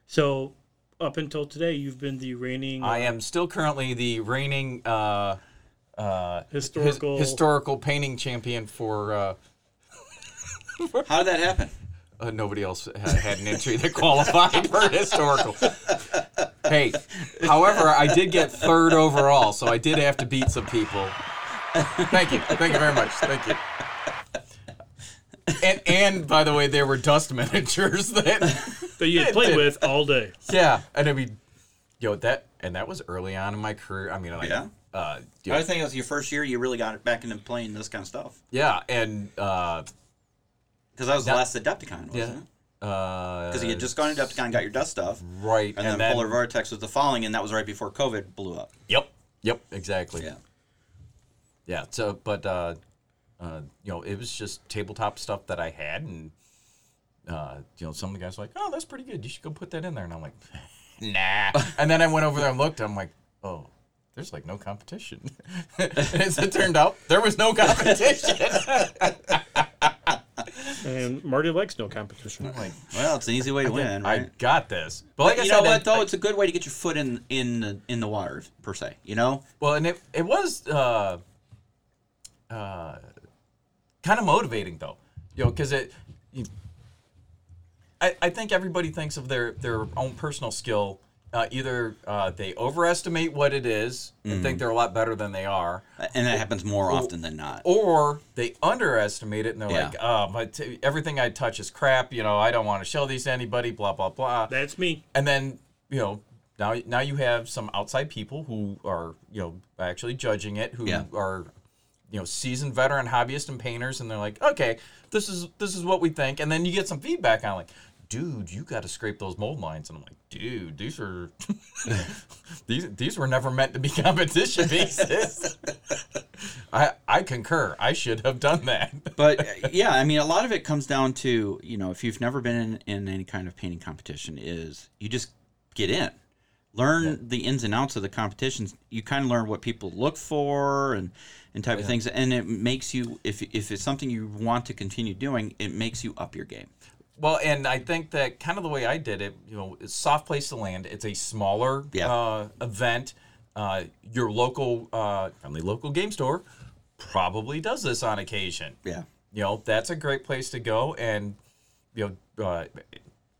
So up until today, you've been the reigning.
I am still currently the reigning uh, uh, his-
Historical-
historical painting champion for. Uh, <laughs>
How did that happen?
uh, nobody else ha- had an entry that qualified for historical. Hey, however, I did get third overall, so I did have to beat some people. Thank you, thank you very much, thank you. And and by the way, there were dust miniatures that
that you had played
did.
with all day. <laughs>
yeah, and I mean, yo, that and that was early on in my career. I mean, like,
Yeah.
uh, yo,
I think it was your first year. You really got it back into playing this kind of stuff
yeah, and uh,
because that was the
That-
last Adepticon, wasn't
yeah,
it?
uh,
Because you had just gone to Adepticon, got your dust stuff,
right,
and, then, Polar Vortex was the following, and that was right before COVID blew up.
Yep, yep, exactly.
Yeah.
Yeah. So, but uh, uh, you know, it was just tabletop stuff that I had, and uh, you know, some of the guys were like, "Oh, that's pretty good. You should go put that in there." And I'm like, <laughs> "Nah." <laughs> and then I went over there and looked. I'm like, "Oh, there's like no competition." <laughs> As it turned out, there was no competition.
And Marty likes no competition.
I'm like,
Well, it's an easy way to win, right?
I got this. But like I
you
said,
know what though?
I-
it's a good way to get your foot in in the, in the water per se. You know?
Well, and it it was uh, uh, kind of motivating though, you know, because it. You, I, I think everybody thinks of their their own personal skill. Uh, either uh, they overestimate what it is and think they're a lot better than they are,
And that happens more often than not.
or they underestimate it and they're
Yeah.
like, "Oh, my t- everything I touch is crap." You know, I don't want to show these to anybody. Blah blah blah
That's me.
and then you know now now you have some outside people who are you know actually judging it who
Yeah.
are you know seasoned veteran hobbyists and painters and they're like okay this is this is what we think and then you get some feedback on like dude you got to scrape those mold lines and i'm like dude these are <laughs> these these were never meant to be <laughs> competition pieces. I i concur. I should have done that. <laughs>
But yeah, I mean, a lot of it comes down to you know, if you've never been in, in any kind of painting competition, is you just get in, learn the ins and outs of the competitions. You kind of learn what people look for and and type of things, and it makes you if if it's something you want to continue doing, it makes you up your game.
Well, and I think that kind of the way I did it, you know, it's soft place to land. It's a smaller
Yeah.
uh, event. Uh, your local, uh, friendly local game store probably does this on occasion.
Yeah,
You know, that's a great place to go. And, you know, uh,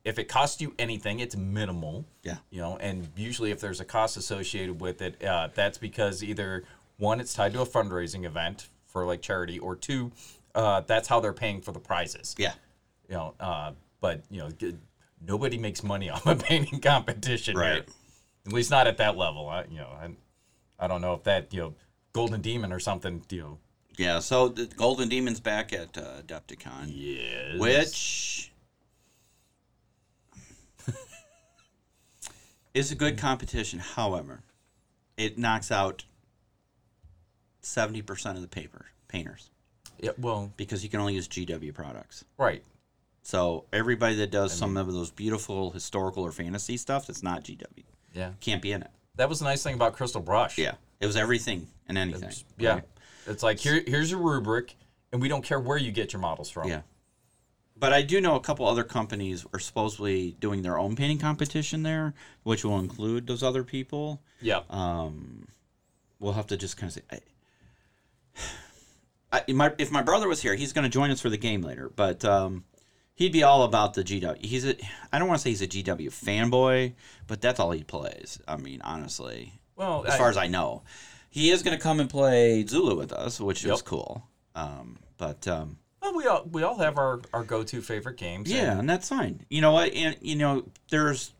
if it costs you anything, it's minimal.
yeah,
You know, and usually if there's a cost associated with it, uh, that's because either one, it's tied to a fundraising event for like charity, or two, uh, that's how they're paying for the prizes
yeah.
You know, uh, but you know, nobody makes money <laughs> off a painting competition, here.
Right.
At least not at that level. I, you know, I, I don't know if that you know, Golden Demon or something, you know.
Yeah, so the Golden Demon's back at uh, Adepticon,
Yes.
which is a good competition. However, it knocks out seventy percent of the paper painters
Yeah. Well,
because you can only use GW products.
right.
So everybody that does some of those beautiful historical or fantasy stuff that's not GW
Yeah.
can't be in it.
That was the nice thing about Crystal Brush.
Yeah, it was everything and anything.
It's- yeah.
right?
It's like here, here's your rubric, and we don't care where you get your models from.
Yeah. But I do know a couple other companies are supposedly doing their own painting competition there, which will include those other people.
Yeah.
Um, we'll have to just kind of say. I, <sighs> I, my, if my brother was here, he's going to join us for the game later, but um, he'd be all about the GW. He's a, I don't want to say he's a GW fanboy, but that's all he plays. I mean, honestly,
well,
as far as I know, he is going to come and play Zulu with us, which is cool. Um, but um,
well, we all we all have our, our go to favorite games.
yeah,
and-
and that's fine. You know what? And you know, there's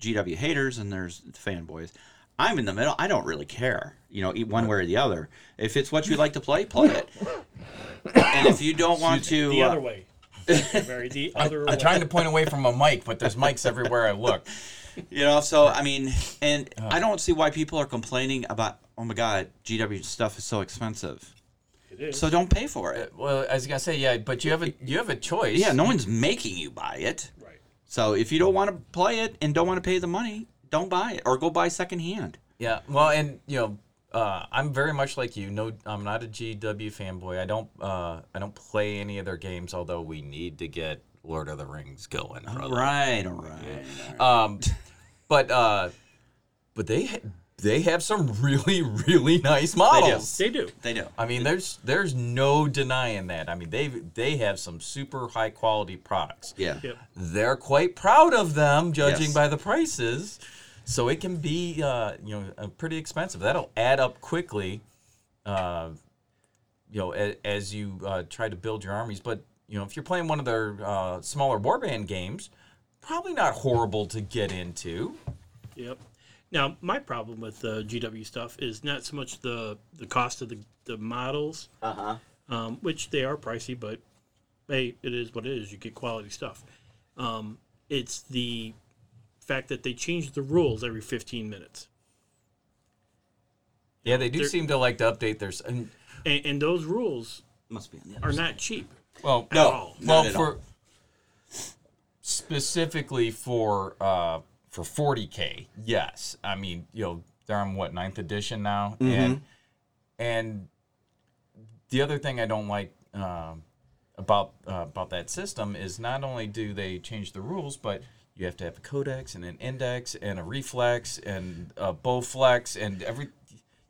GW haters and there's fanboys. I'm in the middle. I don't really care. You know, e- one way or the other. If it's what you like to play, play it. <coughs> and if you don't want to,
The
uh,
other way. Very the other way.
I'm trying to point away from a mic, but there's mics everywhere I look.
You know, so I mean, and I don't see why people are complaining about. Oh my God, GW stuff is so expensive.
It is.
So don't pay for it.
Well, I was gonna say, yeah, but you have a you have a choice.
Yeah, no one's making you buy it.
right.
So if you don't want to play it and don't want to pay the money, don't buy it or go buy secondhand.
Yeah, well, and you know, uh, I'm very much like you. No, I'm not a GW fanboy. I don't, uh, I don't play any of their games. Although we need to get Lord of the Rings going, brother.
Right, all right.
Um, <laughs> but uh, but they ha- they have some <laughs> really really nice models.
They do.
They do.
I mean, there's there's no denying that. I mean, they they have some super high quality products.
Yeah.
Yep.
They're quite proud of them, judging
Yes.
by the prices. So it can be, uh, you know, uh, pretty expensive. That'll add up quickly, uh, you know, as, as you uh, try to build your armies. But you know, if you're playing one of their uh, smaller warband games, probably not horrible to get into.
Yep. Now, my problem with the GW stuff is not so much the the cost of the, the models, uh-huh. um, which they are pricey, but hey, it is what it is. You get quality stuff. Um, it's the fact that they change the rules every 15 minutes.
Yeah, they do
They're-
seem to like to update their. And,
And, and those rules
Must be on the other
are
side.
not cheap.
well,
at all.
well
not at
for specifically for uh for 40k yes i mean you know they're on what ninth edition now and and the other thing i don't like um about uh, about that system is not only do they change the rules but you have to have a codex and an index and a reflex and a bowflex and every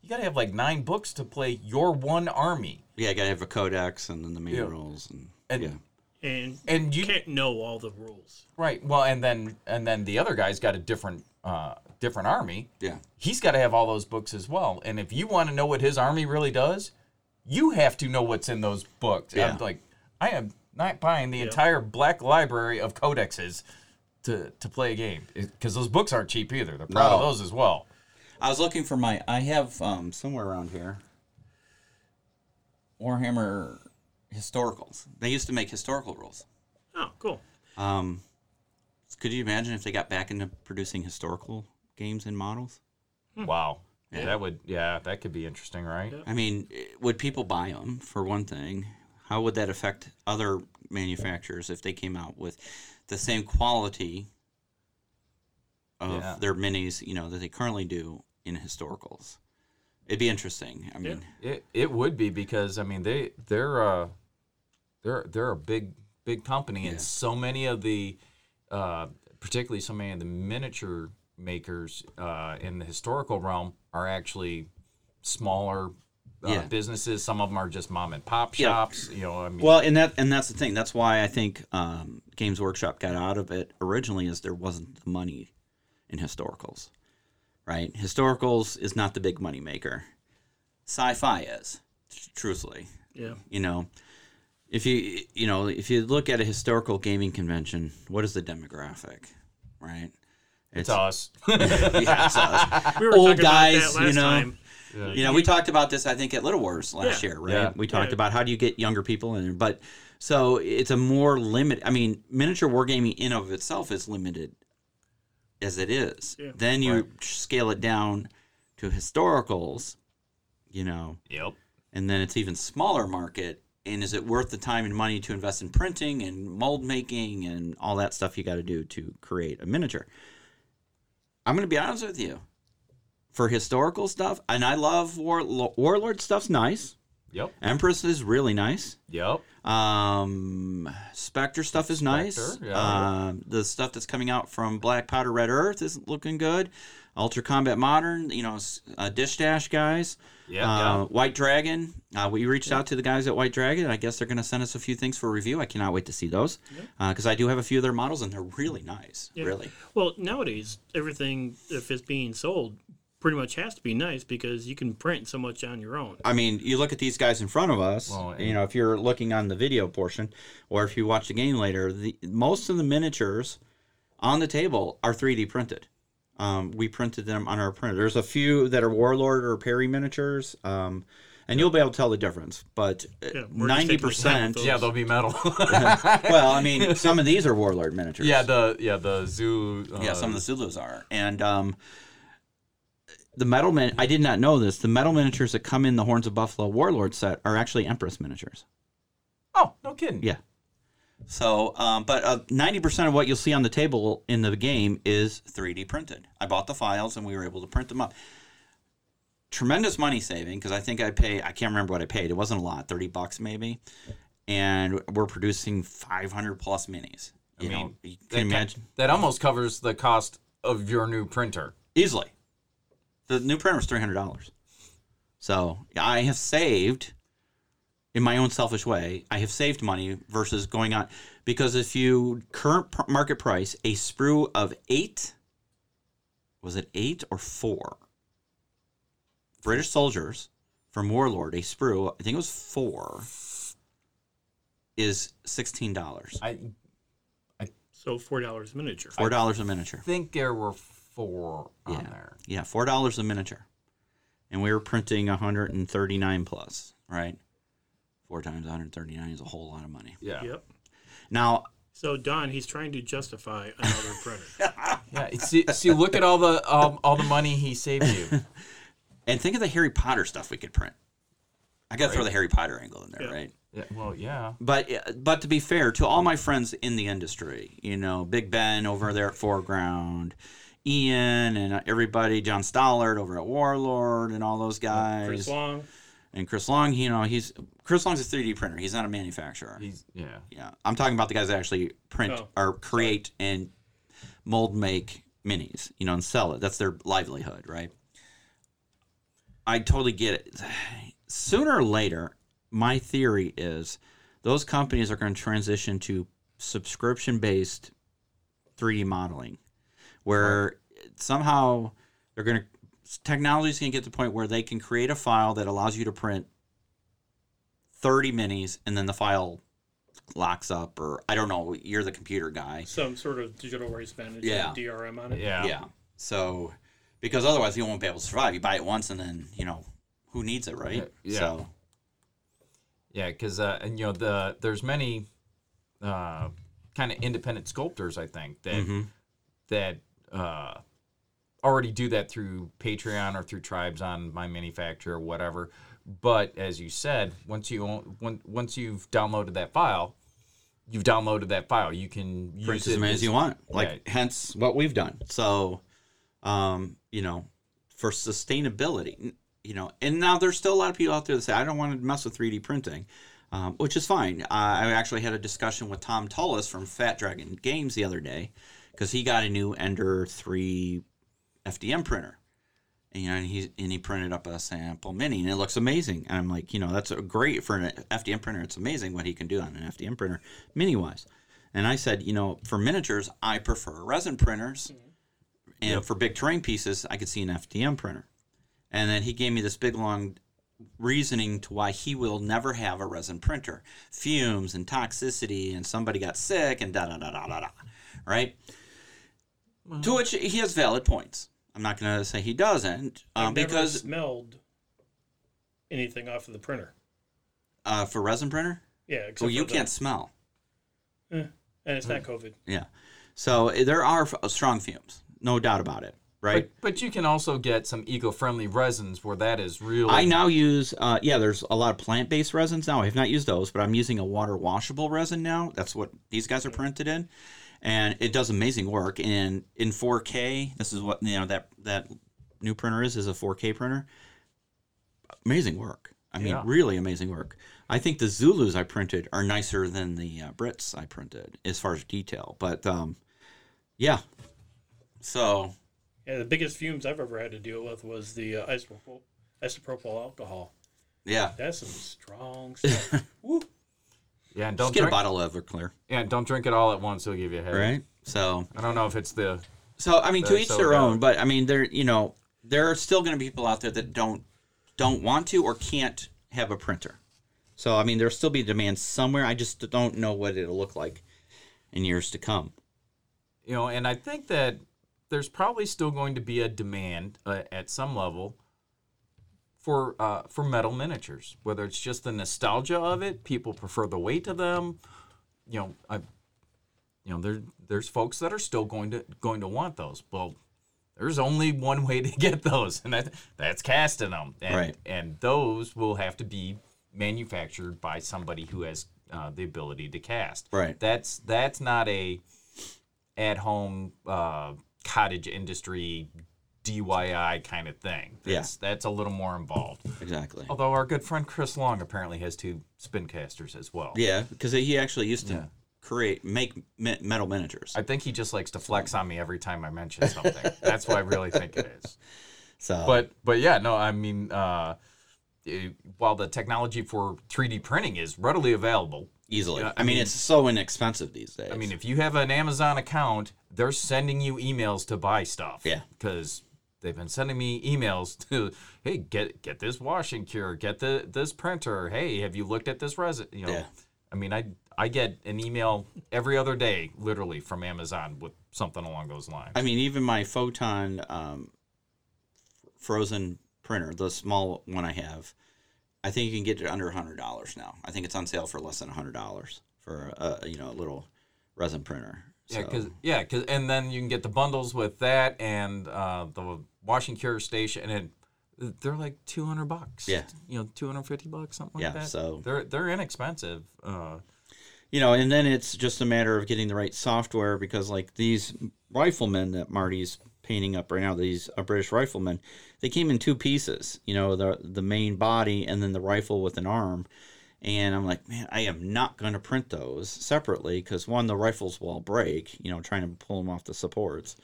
you got to have like nine books to play your one army
Yeah, you gotta have a codex and then the main
Yeah.
rules and,
and
yeah.
And,
And
you
you-
can't know all the rules.
Right. Well, and then and then the other guy's got a different uh, different army.
Yeah.
He's got to have all those books as well. And if you want to know what his army really does, you have to know what's in those books.
Yeah.
I'm like, I am not buying the entire black library of codexes to to play a game because those books aren't cheap either. They're proud of those as well.
I was looking for my. I have um, somewhere around here. Warhammer historicals. They used to make historical rules.
Oh, cool.
Um, could you imagine if they got back into producing historical games and models?
Wow.
Hmm. Yeah.
That would yeah, that could be interesting, right?
Yeah.
I mean, eh, would people buy them for one thing? How would that affect other manufacturers if they came out with the same quality of
Yeah.
their minis, you know, that they currently do in historicals? It'd be interesting. I mean,
It it would be because I mean they they're uh they're they're a big big company and so many of the uh, particularly so many of the miniature makers uh, in the historical realm are actually smaller uh,
Yeah.
businesses. Some of them are just mom and pop shops.
Yeah.
shops. You know, I mean,
Well, and that and that's the thing. That's why I think um, Games Workshop got out of it originally, is there wasn't the money in historicals, right? Historicals is not the big money maker. Sci-fi is, truthfully.
Yeah.
You know, if you you know if you look at a historical gaming convention, what is the demographic, right?
it's us. <laughs>
yeah, it's us.
We were
Old
talking
guys,
about that last
you know.
time.
You know, we talked about this, I think, at Little Wars last
Yeah.
year, right?
Yeah.
We talked
Yeah.
about how do you get younger people in there, but so it's a more limit. I mean, miniature wargaming in of itself is limited as it is.
Yeah.
Then you
Right.
scale it down to historicals, you know,
yep.
and then it's even smaller market. And is it worth the time and money to invest in printing and mold making and all that stuff you got to do to create a miniature? I'm going to be honest with you. For historical stuff, and I love War, Warlord stuff's nice.
Yep.
Empress is really nice.
Yep.
Um, Spectre stuff is nice.
Spectre, yeah.
Um, the stuff that's coming out from Black Powder Red Earth is looking good. Ultra Combat Modern, you know, s- uh, Dish Dash guys.
Yeah,
Uh,
yeah.
White Dragon. Uh, we reached out to the guys at White Dragon. I guess they're going to send us a few things for review. I cannot wait to see those because I do have a few of their models and they're really nice.
Yeah.
Really.
Well, nowadays, everything, if it's being sold, pretty much has to be nice because you can print so much on your own.
I mean, you look at these guys in front of us.
Well,
you know, if you're looking on the video portion, or if you watch the game later, the most of the miniatures on the table are 3D printed. Um, we printed them on our printer. There's a few that are Warlord or Perry miniatures, um, and you'll be able to tell the difference. But
Yeah, we're just
ninety
taking the time
percent,
Yeah, they'll be metal. <laughs> <laughs>
well, I mean, some of these are warlord miniatures.
yeah, the yeah the zoo. Uh,
yeah, some of the Zulus are, and um, the metal min. I did not know this. The metal miniatures that come in the Horns of Buffalo Warlord set are actually Empress miniatures.
Oh, no kidding.
Yeah. So, um, but ninety percent of what you'll see on the table in the game is 3D printed. I bought the files and we were able to print them up. Tremendous money saving because I think I pay. I can't remember what I paid. It wasn't a lot, thirty bucks maybe, and we're producing five hundred plus minis. You
I mean,
know, you
that,
can
ca-
imagine
that almost covers the cost of your new printer.
easily. The new printer was three hundred dollars. So I have saved, in my own selfish way, I have saved money versus going on because if you current pr- market price a sprue of eight, was it eight or four? British soldiers from Warlord, a sprue, I think it was four, is sixteen dollars.
I
So four dollars miniature.
Four dollars a miniature.
I think there were four on
Yeah.
there.
Yeah, four dollars a miniature, and we were printing 139 plus, right? Four times 139 is a whole lot of money.
Yeah.
Yep.
Now,
So Don, he's trying to justify another printer. <laughs>
Yeah. See, see, look at all the um, all the money he saved you. <laughs>
and think of the Harry Potter stuff we could print. I got to throw the Harry Potter angle in there,
Yeah.
right?
Yeah, well, yeah.
But but to be fair to all my friends in the industry, you know, Big Ben over there at Foreground, Ian and uh, everybody, John Stallard over at Warlord, and all those guys,
Chris Long.
and Chris Long. You know, he's Chris Long's a 3D printer. He's not a manufacturer.
He's yeah.
Yeah, I'm talking about the guys that actually print
Oh,
or create and mold make minis, you know, and sell it. That's their livelihood, right? I totally get it. <sighs> Sooner or later, my theory is those companies are going to transition to subscription based 3D modeling, where somehow they're going to technology is going to get to the point where they can create a file that allows you to print 30 minis and then the file locks up or I don't know, you're the computer guy.
Some sort of digital rights management
Yeah.
DRM on it.
Yeah.
Yeah. So because otherwise you won't be able to survive. You buy it once and then, you know, who needs it, right?
Yeah.
So
Yeah, because uh, and you know the there's many uh, kind of independent sculptors I think that
Mm-hmm.
that uh, already do that through Patreon or through Tribes on MyMiniFactory or whatever. But as you said, once you own, when, once you've downloaded that file, you've downloaded that file. You can
print
use
as
it
many as you want. Like
Yeah.
hence what we've done. So um, you know, for sustainability, you know, and now there's still a lot of people out there that say I don't want to mess with 3D printing. Um, which is fine. Uh, I actually had a discussion with Tom Tullis from Fat Dragon Games the other day because he got a new Ender 3 FDM printer. And, you know, and he and he printed up a sample mini, and it looks amazing. And I'm like, you know, that's a great for an FDM printer. It's amazing what he can do on an FDM printer, mini wise. And I said, you know, for miniatures, I prefer resin printers, mm-hmm. and for big terrain pieces, I could see an FDM printer. And then he gave me this big long reasoning to why he will never have a resin printer. Fumes and toxicity, and somebody got sick, and da da da da da da. Right? To which he has valid points. I'm not going to say he doesn't,
I've
um,
never
because
smelled anything off of the printer.
uh, for resin printer,
Yeah, except
well, you can't smell.
eh, and it's not COVID.
Yeah. So eh, there are f- strong fumes, no doubt about it. Right.
But, but you can also get some eco-friendly resins where that is really.
I now use, uh, yeah, there's a lot of plant based resins now. I have not used those, but I'm using a water washable resin now. That's what these guys are printed in. And it does amazing work. And in 4K, this is what, you know, that, that new printer is, is a 4K printer. Amazing work. I mean,
Yeah.
really amazing work. I think the Zulus I printed are nicer than the uh, Brits I printed as far as detail. But um, yeah. So
Yeah, the biggest fumes I've ever had to deal with was the uh, isopropyl, isopropyl alcohol.
yeah,
That's some strong stuff. <laughs>
Yeah, and don't
get a bottle of Everclear,
Yeah, don't drink it all at once. It'll give you a headache.
right? So
I don't know if it's the
So I mean, to each
so
their own. But I mean, there you know there are still going to be people out there that don't don't want to or can't have a printer. So I mean, there'll still be demand somewhere. I just don't know what it'll look like in years to come.
you know, and I think that there's probably still going to be a demand uh, at some level for uh, for metal miniatures. Whether it's just the nostalgia of it, people prefer the weight of them. You know, I, you know, there there's folks that are still going to going to want those. Well, there's only one way to <laughs> get those, and that that's casting them. And,
Right.
And those will have to be manufactured by somebody who has uh, the ability to cast.
Right.
That's that's not a at home uh, cottage industry DIY kind of thing.
Yeah.
That's, that's a little more involved.
Exactly.
Although our good friend Chris Long apparently has two spin casters as well.
Yeah, because he actually used to
Yeah.
create make metal miniatures.
I think he just likes to flex on me every time I mention something. <laughs> That's what I really think it is.
So,
But but yeah, no, I mean, uh, it- while the technology for 3D printing is readily available,
easily. I,
I
mean,
mean-
it's so inexpensive these days.
I mean, if you have an Amazon account, they're sending you emails to buy stuff.
Yeah.
Because they've been sending me emails <laughs> to, hey, get get this washing cure, get the this printer. Hey, have you looked at this resin? You know,
Yeah.
I mean, I I get an email every other day, literally from Amazon with something along those lines.
I mean, even my photon um, frozen printer, the small one I have, I think you can get it under hundred dollars now. I think it's on sale for less than hundred dollars for a you know a little resin printer.
Yeah,
So-
because yeah, 'cause- and then you can get the bundles with that and uh, the washing cure station, and they're like two hundred bucks.
Yeah.
you know, two hundred fifty bucks, something
Yeah,
like that.
so-
they're they're inexpensive. Uh,
you know, and then it's just a matter of getting the right software because, like these riflemen that Marty's painting up right now, these uh, British riflemen, they came in two pieces. You know, the the main body and then the rifle with an arm. And I'm like, man, I am not going to print those separately because one, the rifles will all break. You know, trying to pull them off the supports.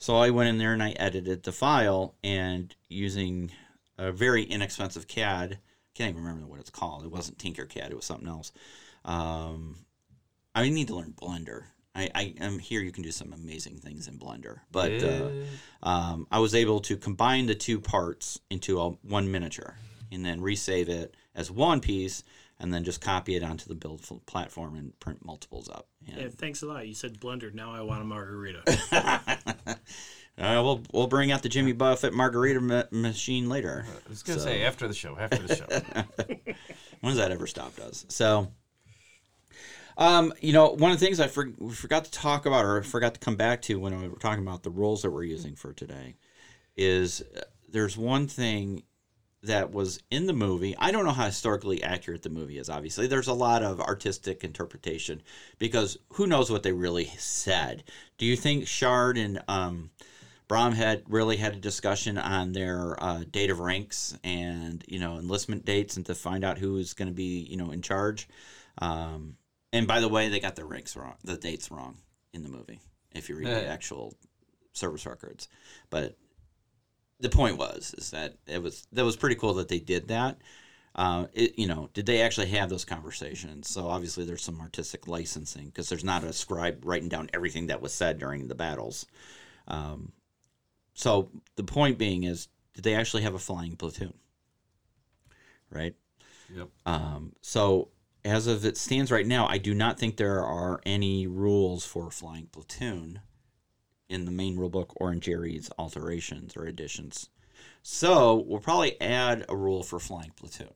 So I went in there and I edited the file and using a very inexpensive CAD. Can't even remember what it's called. It wasn't Tinkercad. It was something else. Um, I need to learn Blender. I, I am here. You can do some amazing things in Blender, but uh, um, I was able to combine the two parts into a, one miniature, and then resave it as one piece, and then just copy it onto the build platform and print multiples up. And,
Yeah, thanks a lot. You said blender. Now I want a margarita. <laughs>
uh, we'll we'll bring out the Jimmy Buffett margarita ma- machine later.
I was gonna
So-
say after the show, after the show. <laughs>
When does that ever stop us? So, um, you know, one of the things I for, we forgot to talk about or forgot to come back to when we were talking about the rules that we're using for today is uh, there's one thing that was in the movie. I don't know how historically accurate the movie is, obviously. There's a lot of artistic interpretation because who knows what they really said. Do you think Chard and um, Brom had really had a discussion on their uh, date of ranks and you know enlistment dates and to find out who's going to be you know in charge. Um, and by the way, they got their ranks wrong, the dates wrong in the movie. If you read the
Uh.
actual service records, but the point was is that it was that was pretty cool that they did that. Uh, it, you know, did they actually have those conversations? So obviously, there's some artistic licensing because there's not a scribe writing down everything that was said during the battles. Um, so the point being is, did they actually have a flying platoon? Right.
Yep.
Um, so as of it stands right now, I do not think there are any rules for a flying platoon in the main rulebook or in Jerry's alterations or additions. So we'll probably add a rule for flying platoon.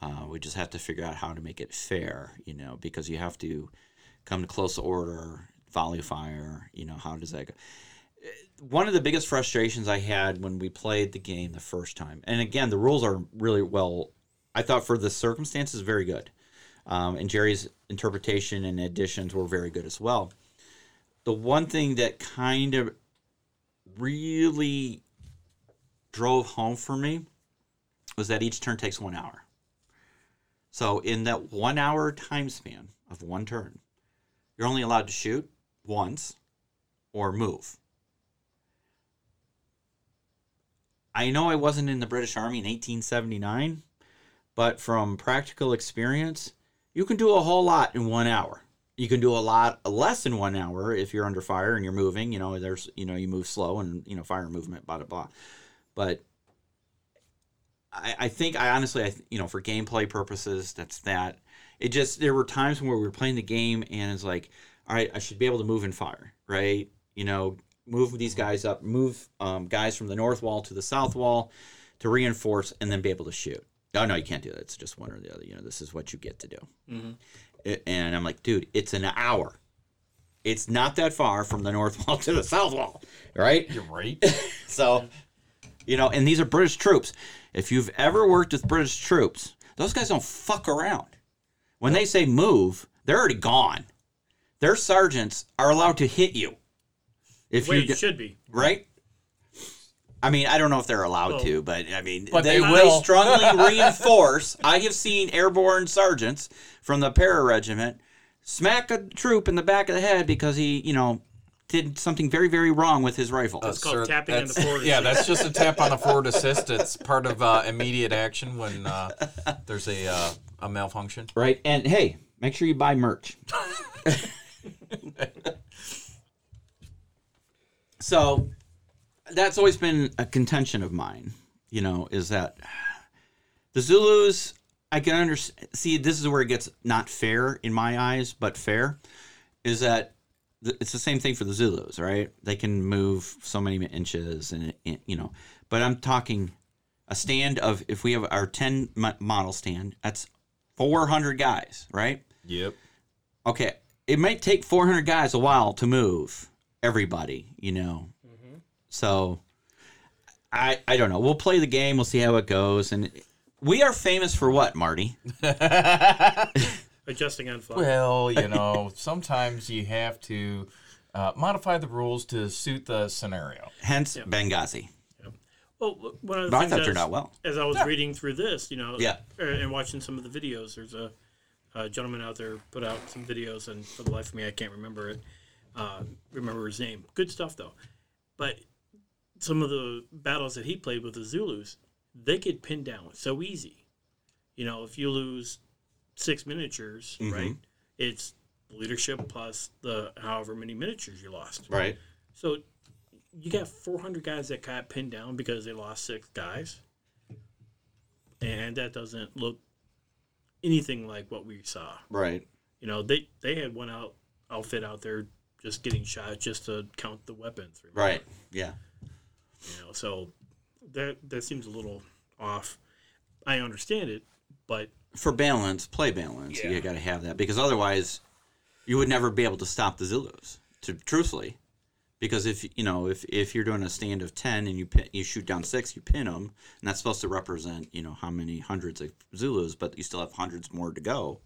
Uh, we just have to figure out how to make it fair, you know, because you have to come to close order, volley fire, you know, how does that go? One of the biggest frustrations I had when we played the game the first time, and again, the rules are really well, I thought for the circumstances, very good. Um, and Jerry's interpretation and additions were very good as well. The one thing that kind of really drove home for me was that each turn takes one hour. So in that one hour time span of one turn, you're only allowed to shoot once or move. I know I wasn't in the British Army in 1879, but from practical experience, you can do a whole lot in one hour. You can do a lot less in one hour if you're under fire and you're moving. You know, there's you know you move slow and you know fire movement, blah blah blah. But I, I think I honestly, I, you know, for gameplay purposes, that's that. It just there were times where we were playing the game and it's like, all right, I should be able to move and fire, right? You know, move these guys up, move um, guys from the north wall to the south wall to reinforce and then be able to shoot. Oh no, you can't do that. It's just one or the other. You know, this is what you get to do. It- and I'm like, dude, it's an hour. It's not that far from the north <laughs> wall to the south wall, right?
You're right. <laughs>
So, you know, and these are British troops. If you've ever worked with British troops, those guys don't fuck around. When they say move, they're already gone. Their sergeants are allowed to hit you. If
Way
you
should be.
right? I mean, I don't know if they're allowed
Well-
to, but I mean,
But
they,
they will.
strongly <laughs> reinforce. I have seen airborne sergeants from the para regiment smack a troop in the back of the head because he, you know, did something very, very wrong with his rifle.
It's called tapping on the
that's-
forward <laughs>
Yeah, that's just a tap on the forward assist. It's part of uh, immediate action when uh, there's a uh, a malfunction.
Right. And hey, make sure you buy merch. <laughs> so that's always been a contention of mine, you know, is that the Zulus, I can understand. See, this is where it gets not fair in my eyes, but fair, is that it's the same thing for the Zulus, right? They can move so many inches and, you know, but I'm talking a stand of, if we have our 10 model stand, that's 400 guys, right?
Yep.
Okay, it might take 400 guys a while to move everybody, you know. So I I don't know. We'll play the game. We'll see how it goes. And we are famous for what, Marty? <laughs>
Adjusting on fly.
Well, <laughs> you know, sometimes you have to uh, modify the rules to suit the scenario.
Hence Benghazi.
Well, one of the
But I
things
thought
as,
turned out well.
as I was reading through this, you know,
Yeah.
er, and watching some of the videos, there's a, a gentleman out there put out some videos, and for the life of me, I can't remember it. Uh, remember his name. Good stuff though. But some of the battles that he played with the Zulus, they get pinned down so easy. You know, if you lose six miniatures,
Mm-hmm.
right? It's leadership plus the however many miniatures you lost.
Right.
So you got 400 guys that got pinned down because they lost six guys. And that doesn't look anything like what we saw.
Right.
You know, they, they had one out outfit out there just getting shot just to count the weapons. remember?
Right. Yeah.
You know, so that that seems a little off. I understand it, but
For balance, play balance,
Yeah.
you got to have that because otherwise, you would never be able to stop the Zulus. To truthfully, because if you know if if you're doing a stand of ten and you pin, you shoot down six, you pin them, and that's supposed to represent you know how many hundreds of Zulus, but you still have hundreds more to go.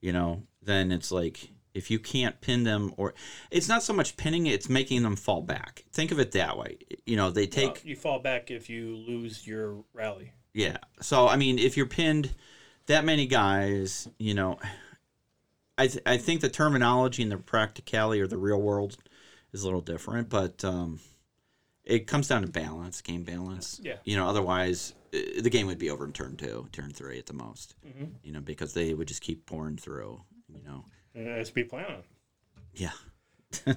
You know, then it's like if you can't pin them, or it's not so much pinning; it's making them fall back. Think of it that way. You know, they take
uh, you fall back if you lose your rally.
yeah. So I mean, if you're pinned that many guys, you know, I th- I think the terminology and the practicality or the real world is a little different, but um, it comes down to balance, game balance.
Yeah.
You know, otherwise uh, the game would be over in turn two, turn three at the most. You know, because they would just keep pouring through. You know.
Uh, as we plan on.
Yeah. <laughs>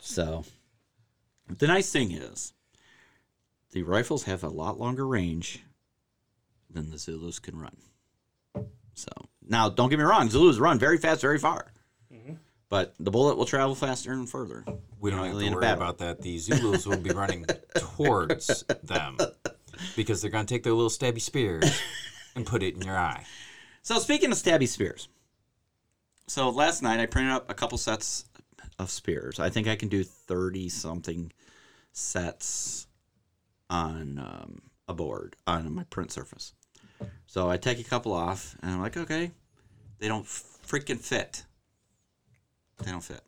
so, the nice thing is, the rifles have a lot longer range than the Zulus can run. So, now don't get me wrong, Zulus run very fast, very far. Mm-hmm. But the bullet will travel faster and further.
We don't
know,
have
in
to worry about that. The Zulus will be running <laughs> towards them because they're going to take their little stabby spears and put it in your eye.
So speaking of stabby spears, so last night I printed up a couple sets of spears. I think I can do thirty something sets on um, a board on my print surface. So I take a couple off, and I'm like, okay, they don't freaking fit. They don't fit.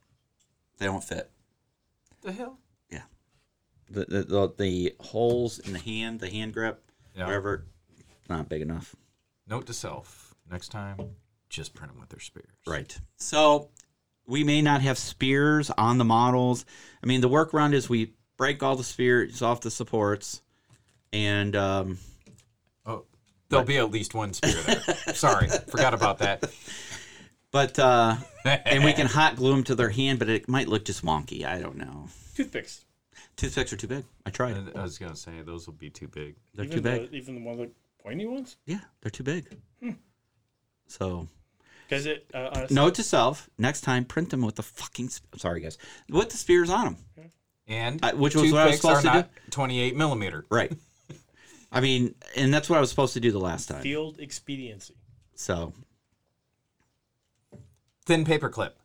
They don't fit.
The hell?
Yeah. The the, the, the holes in the hand, the hand grip,
Yeah.
wherever, not big enough.
Note to self: next time, just print them with their spears.
Right. So we may not have spears on the models. I mean, the workaround is we break all the spears off the supports, and um,
Oh, there'll be at least one spear there. <laughs> Sorry, forgot about that.
but uh, <laughs> and we can hot glue them to their hand, but it might look just wonky. I don't know.
Toothpicks.
Toothpicks are too big. I tried.
I was gonna say those will be too big.
They're
even
too big.
The, even the one of the pointy ones.
Yeah, they're too big. So
Because it uh, honestly,
note to self: next time, print them with the fucking. Sp- Sorry, guys. With the spears on them.
And
Uh, which was what I was
toothpicks
supposed
are
to
not 28 millimeter.
Right. I mean, and that's what I was supposed to do the last time.
Field expediency.
So
Thin paper clip.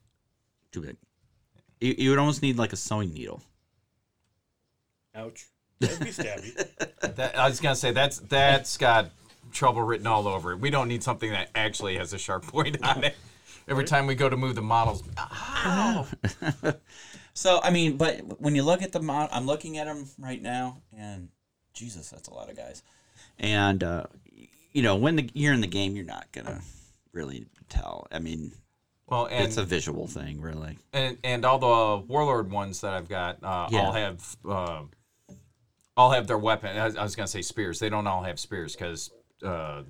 too big. You, you would almost need like a sewing needle.
Ouch. That'd be stabby. <laughs>
That, I was gonna say that's that's got trouble written all over it. We don't need something that actually has a sharp <laughs> point on it. Every time we go to move the models, <laughs>
So I mean, but when you look at the mod, I'm looking at them right now, and Jesus, that's a lot of guys. And uh, you know, when the, you're in the game, you're not gonna really tell. I mean,
well, and
it's a visual thing, really.
and and all the warlord ones that I've got uh,
Yeah.
all have uh, all have their weapon. I I was gonna say spears. They don't all have spears because uh,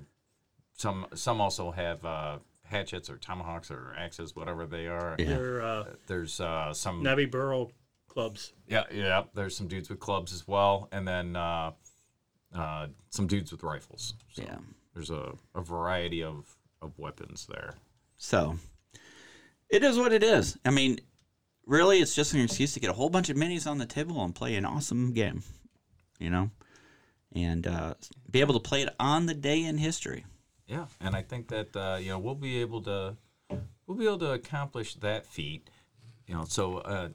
some some also have uh, hatchets or tomahawks or axes, whatever they are.
Yeah.
They're uh,
There's uh, some
Navi Burrow clubs.
yeah yeah. There's some dudes with clubs as well, and then uh, uh, some dudes with rifles. So
Yeah.
There's a, a variety of, of weapons there.
So it is what it is. I mean, really, it's just an excuse to get a whole bunch of minis on the table and play an awesome game, you know, and uh, be able to play it on the day in history.
Yeah, and I think that uh, you know we'll be able to we'll be able to accomplish that feat. You know, so uh,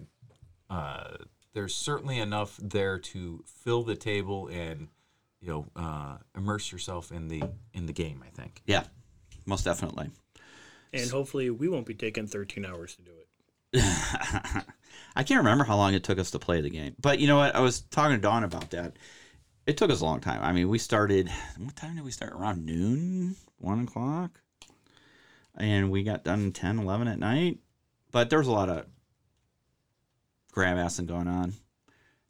uh, there's certainly enough there to fill the table and you know uh, immerse yourself in the in the game. I think.
Yeah, most definitely.
And hopefully we won't be taking 13 hours to do it. <laughs>
I can't remember how long it took us to play the game, but you know what? I was talking to Dawn about that. It took us a long time. I mean, we started. What time did we start? Around noon, one o'clock, and we got done 10, 11 at night. But there was a lot of grab assing going on,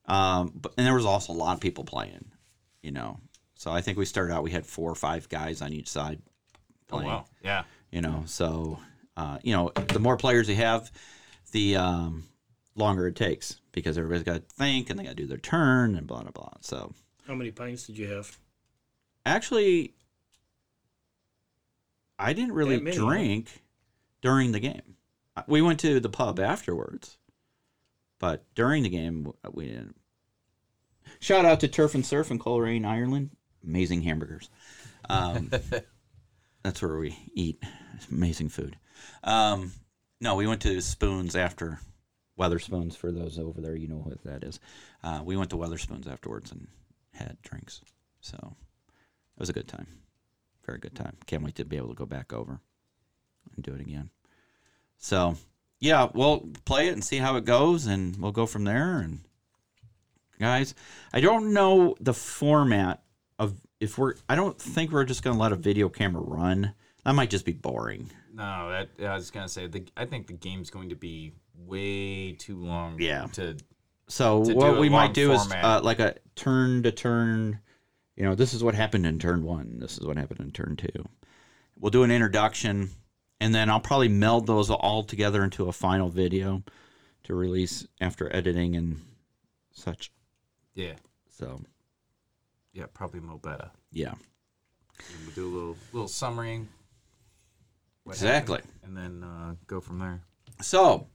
um, but and there was also a lot of people playing. You know, so I think we started out. We had four or five guys on each side
Oh
playing
wow! Yeah,
you know so uh, you know the more players you have the um, longer it takes because everybody's got to think and they got to do their turn and blah blah blah so
How many pints did you have?
actually i didn't really
That many, huh?
drink during the game. We went to the pub afterwards but during the game we didn't. Shout out to turf and surf in coleraine ireland. Amazing hamburgers. Um, <laughs> that's where we eat. Amazing food. Um, no we went to spoons after Wetherspoons for those over there you know what that is. Uh, we went to Wetherspoons afterwards and had drinks so it was a good time very good time can't wait to be able to go back over and do it again so yeah we'll play it and see how it goes and we'll go from there and guys i don't know the format of if we're i don't think we're just going to let a video camera run that might just be boring
no, that I was gonna say. The, I think the game's going to be way too long.
Yeah.
To
So what we might do is uh, like a turn to turn. You know, this is what happened in turn one. This is what happened in turn two. We'll do an introduction, and then I'll probably meld those all together into a final video to release after editing and such.
yeah,
So
yeah, probably mo better.
yeah,
And We'll do a little little summary.
Exactly.
happened, and then uh, go from there.
so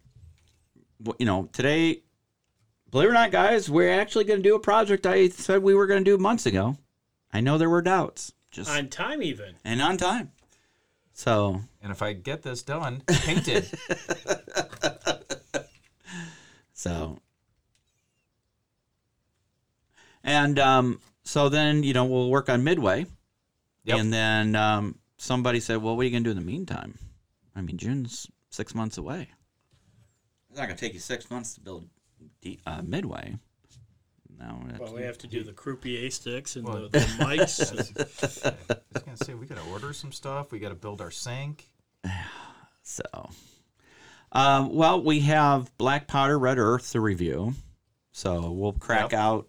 you know today. Believe it or not, guys, we're actually going to do a project I said we were going to do months ago. I know there were doubts, just
On time, even.
and on time. So
And if I get this done, painted, <laughs>
So, and um, so then you know we'll work on midway,
Yep.
and then um, somebody said, "Well, what are you gonna do in the meantime?" I mean, June's six months away. It's not gonna take you six months to build D- uh, midway. No, that's-
Well, we have to do the croupier sticks and
Well-
the, the <laughs> mics. and-
I was gonna say we gotta order some stuff. We gotta build our sink. <sighs>
So, um, well, we have Black Powder Red Earth to review. So we'll crack
Yep.
out.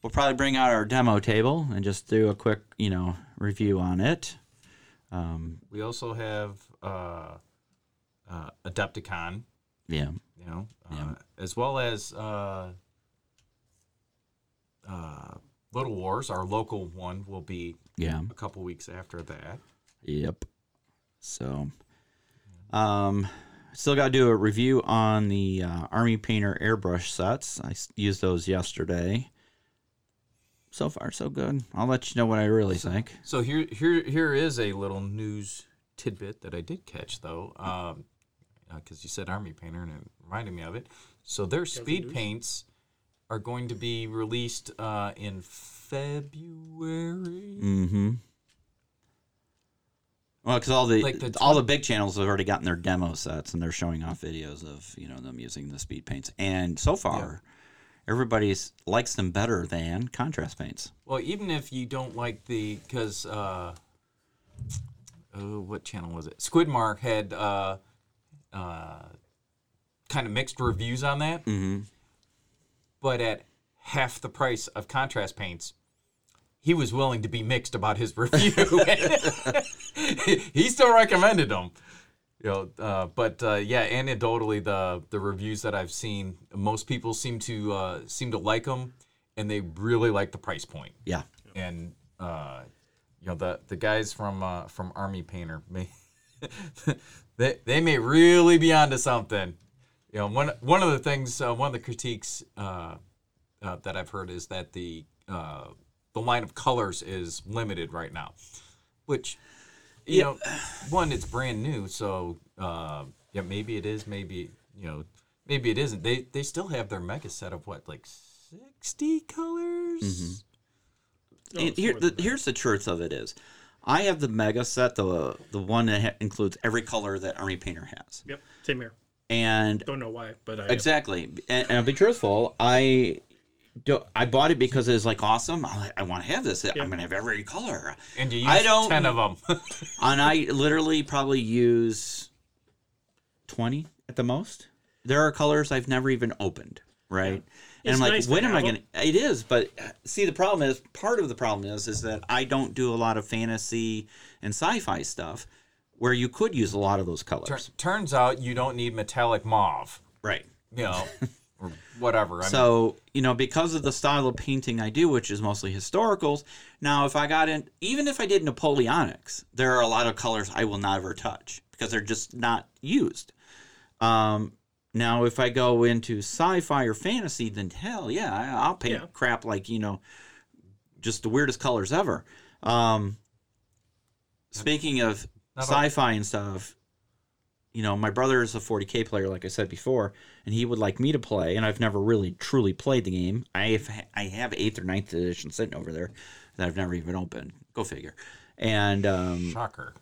We'll probably bring out our demo table and just do a quick, you know, review on it. Um,
We also have uh, uh, Adepticon,
yeah,
you know, uh,
Yeah.
as well as uh, uh, Little Wars. Our local one will be
yeah,
a couple weeks after that.
yep. So, um, still got to do a review on the uh, Army Painter airbrush sets. I used those yesterday. so far so good. I'll let you know what I really think.
So here, here, here is a little news tidbit that I did catch though, because you said Army Painter and it reminded me of it. So their speed paints are going to be released uh, in February.
Mm-hmm. Well, because all the,
Like the
all the big channels have already gotten their demo sets and they're showing off videos of you know them using the speed paints, and so far, everybody's likes them better than contrast paints.
Well, even if you don't like the, because uh, oh, what channel was it? Squidmar had uh, uh, kind of mixed reviews on that,
Mm-hmm.
but at half the price of contrast paints, he was willing to be mixed about his <laughs> review. he still recommended them. You know, uh, but uh, yeah, anecdotally, the the reviews that I've seen, most people seem to uh, seem to like them, and they really like the price point
Yeah.
and uh, you know the the guys from uh, from Army Painter <laughs> they they may really be onto something. You know, one one of the things, uh, one of the critiques uh, uh, that I've heard is that the uh, the line of colors is limited right now, which you
Yeah.
know, one it's brand new, so uh, yeah, maybe it is, maybe you know, maybe it isn't. They they still have their mega set of what like sixty colors.
No,
And
it's
here, the, here's the truth of it is, I have the mega set, the the one that ha- includes every color that Army Painter has,
Yep, same here.
and
Don't know why, but I
Exactly, and, and I'll be truthful. I do, I bought it because it's like awesome. I, I want to have this. I'm gonna have every color,
And you use
I don't-
ten of them. <laughs>
and I literally probably use twenty at the most. There are colors I've never even opened. Right. And
It's
I'm like,
nice
when am I gonna? It is, but uh, see, the problem is, part of the problem is, is that I don't do a lot of fantasy and sci-fi stuff, where you could use a lot of those colors.
Tur- turns out you don't need metallic mauve,
Right.
you know, <laughs> or whatever. I mean,
So, you know, because of the style of painting I do, which is mostly historicals, now if I got in, even if I did Napoleonics, there are a lot of colors I will never touch because they're just not used. Um, now, if I go into sci fi or fantasy, then hell yeah, I'll paint
Yeah.
crap like, you know, just the weirdest colors ever. Um, speaking of
Not
sci fi and stuff, you know, my brother is a 40k player, like I said before, and he would like me to play, and I've never really truly played the game. I have I have eighth or ninth edition sitting over there that I've never even opened. Go figure. And um,
shocker.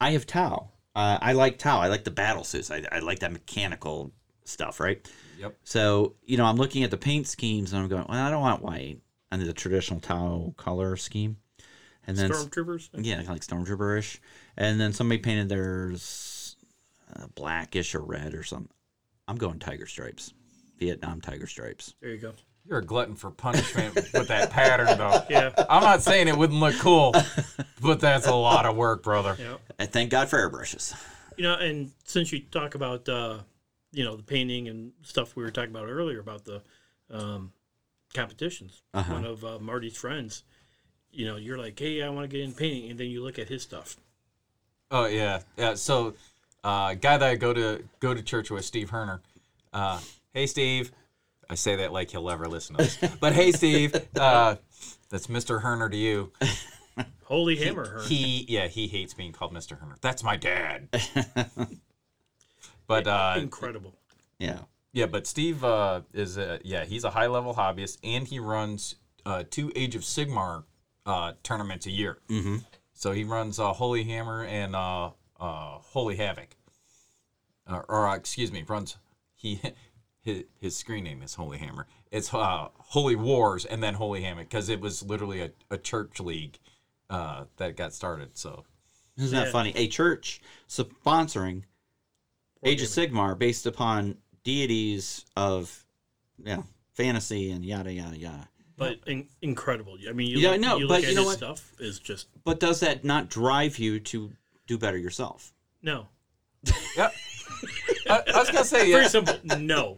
I have Tau. Uh, I like Tau. I like the battle suits. I, I like that mechanical stuff, right?
Yep.
So you know, I'm looking at the paint schemes, and I'm going, well, I don't want white under the traditional Tau color scheme. And then
Stormtroopers.
yeah, kind of like stormtrooperish. And then somebody painted theirs uh, blackish or red or something. I'm going tiger stripes, Vietnam tiger stripes.
There you go.
You're a glutton for punishment with that pattern, though. <laughs>
Yeah.
I'm not saying it wouldn't look cool, <laughs> but that's a lot of work, brother. <laughs>
Yeah.
And thank God for airbrushes.
You know, and since you talk about uh, you know the painting and stuff we were talking about earlier about the um, competitions,
Uh-huh.
one of uh, Marty's friends, you know, you're like, hey, I want to get in painting, and then you look at his stuff.
Oh yeah, yeah. So, uh, guy that I go to go to church with, Steve Herner. Uh, hey, Steve. I say that like he'll ever listen to this, but hey, Steve. Uh, that's Mr. Herner to you.
Holy hammer, her.
He, yeah, he hates being called Mr. Herner. That's my dad. <laughs> but uh,
Incredible.
Yeah.
Yeah, but Steve uh, is a, yeah he's a high level hobbyist and he runs uh, two Age of Sigmar uh, tournaments a year. Mm-hmm. So he runs uh, Holy Hammer and uh, uh, Holy Havoc, uh, or uh, excuse me, runs he <laughs> his, his screen name is Holy Hammer. It's uh, Holy Wars and then Holy Hammer because it was literally a, a church league uh, that got started. So
Isn't that
Yeah.
funny? A church sponsoring Age of Sigmar based upon deities of yeah, fantasy and yada yada yada.
But in, incredible. I mean, you
Yeah,
look,
no,
you
but
look
you know
his
what?
stuff is just
But does that not drive you to do better yourself?
no.
yeah, I, I was gonna say <laughs> yeah.
Very simple. No.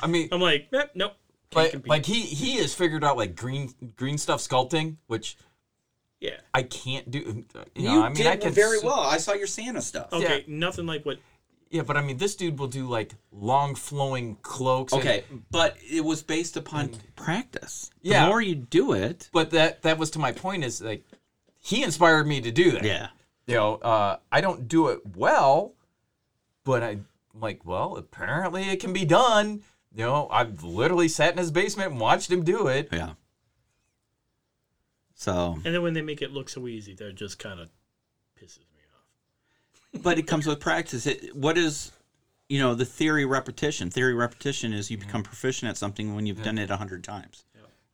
I mean,
I'm like, eh, nope. Can't
like,
compete.
like he he has figured out like green green stuff sculpting, which
yeah.
I can't do. You
You
know, I mean,
did
I can
very
s-
well. I saw your Santa stuff.
Okay, nothing like what
Yeah, but I mean, this dude will do like long flowing cloaks. and-
Okay, but it was based upon practice. The
Yeah.
more you do it,
but that that was to my point is like he inspired me to do that.
yeah.
You know, uh, I don't do it well, but I'm like well, apparently it can be done. You know, I've literally sat in his basement and watched him do it.
Yeah. So,
And then when they make it look so easy, that just kind of pisses me off.
but it comes with practice. It, what is, you know, the theory repetition? Theory repetition is you mm-hmm. become proficient at something when you've done it a hundred times,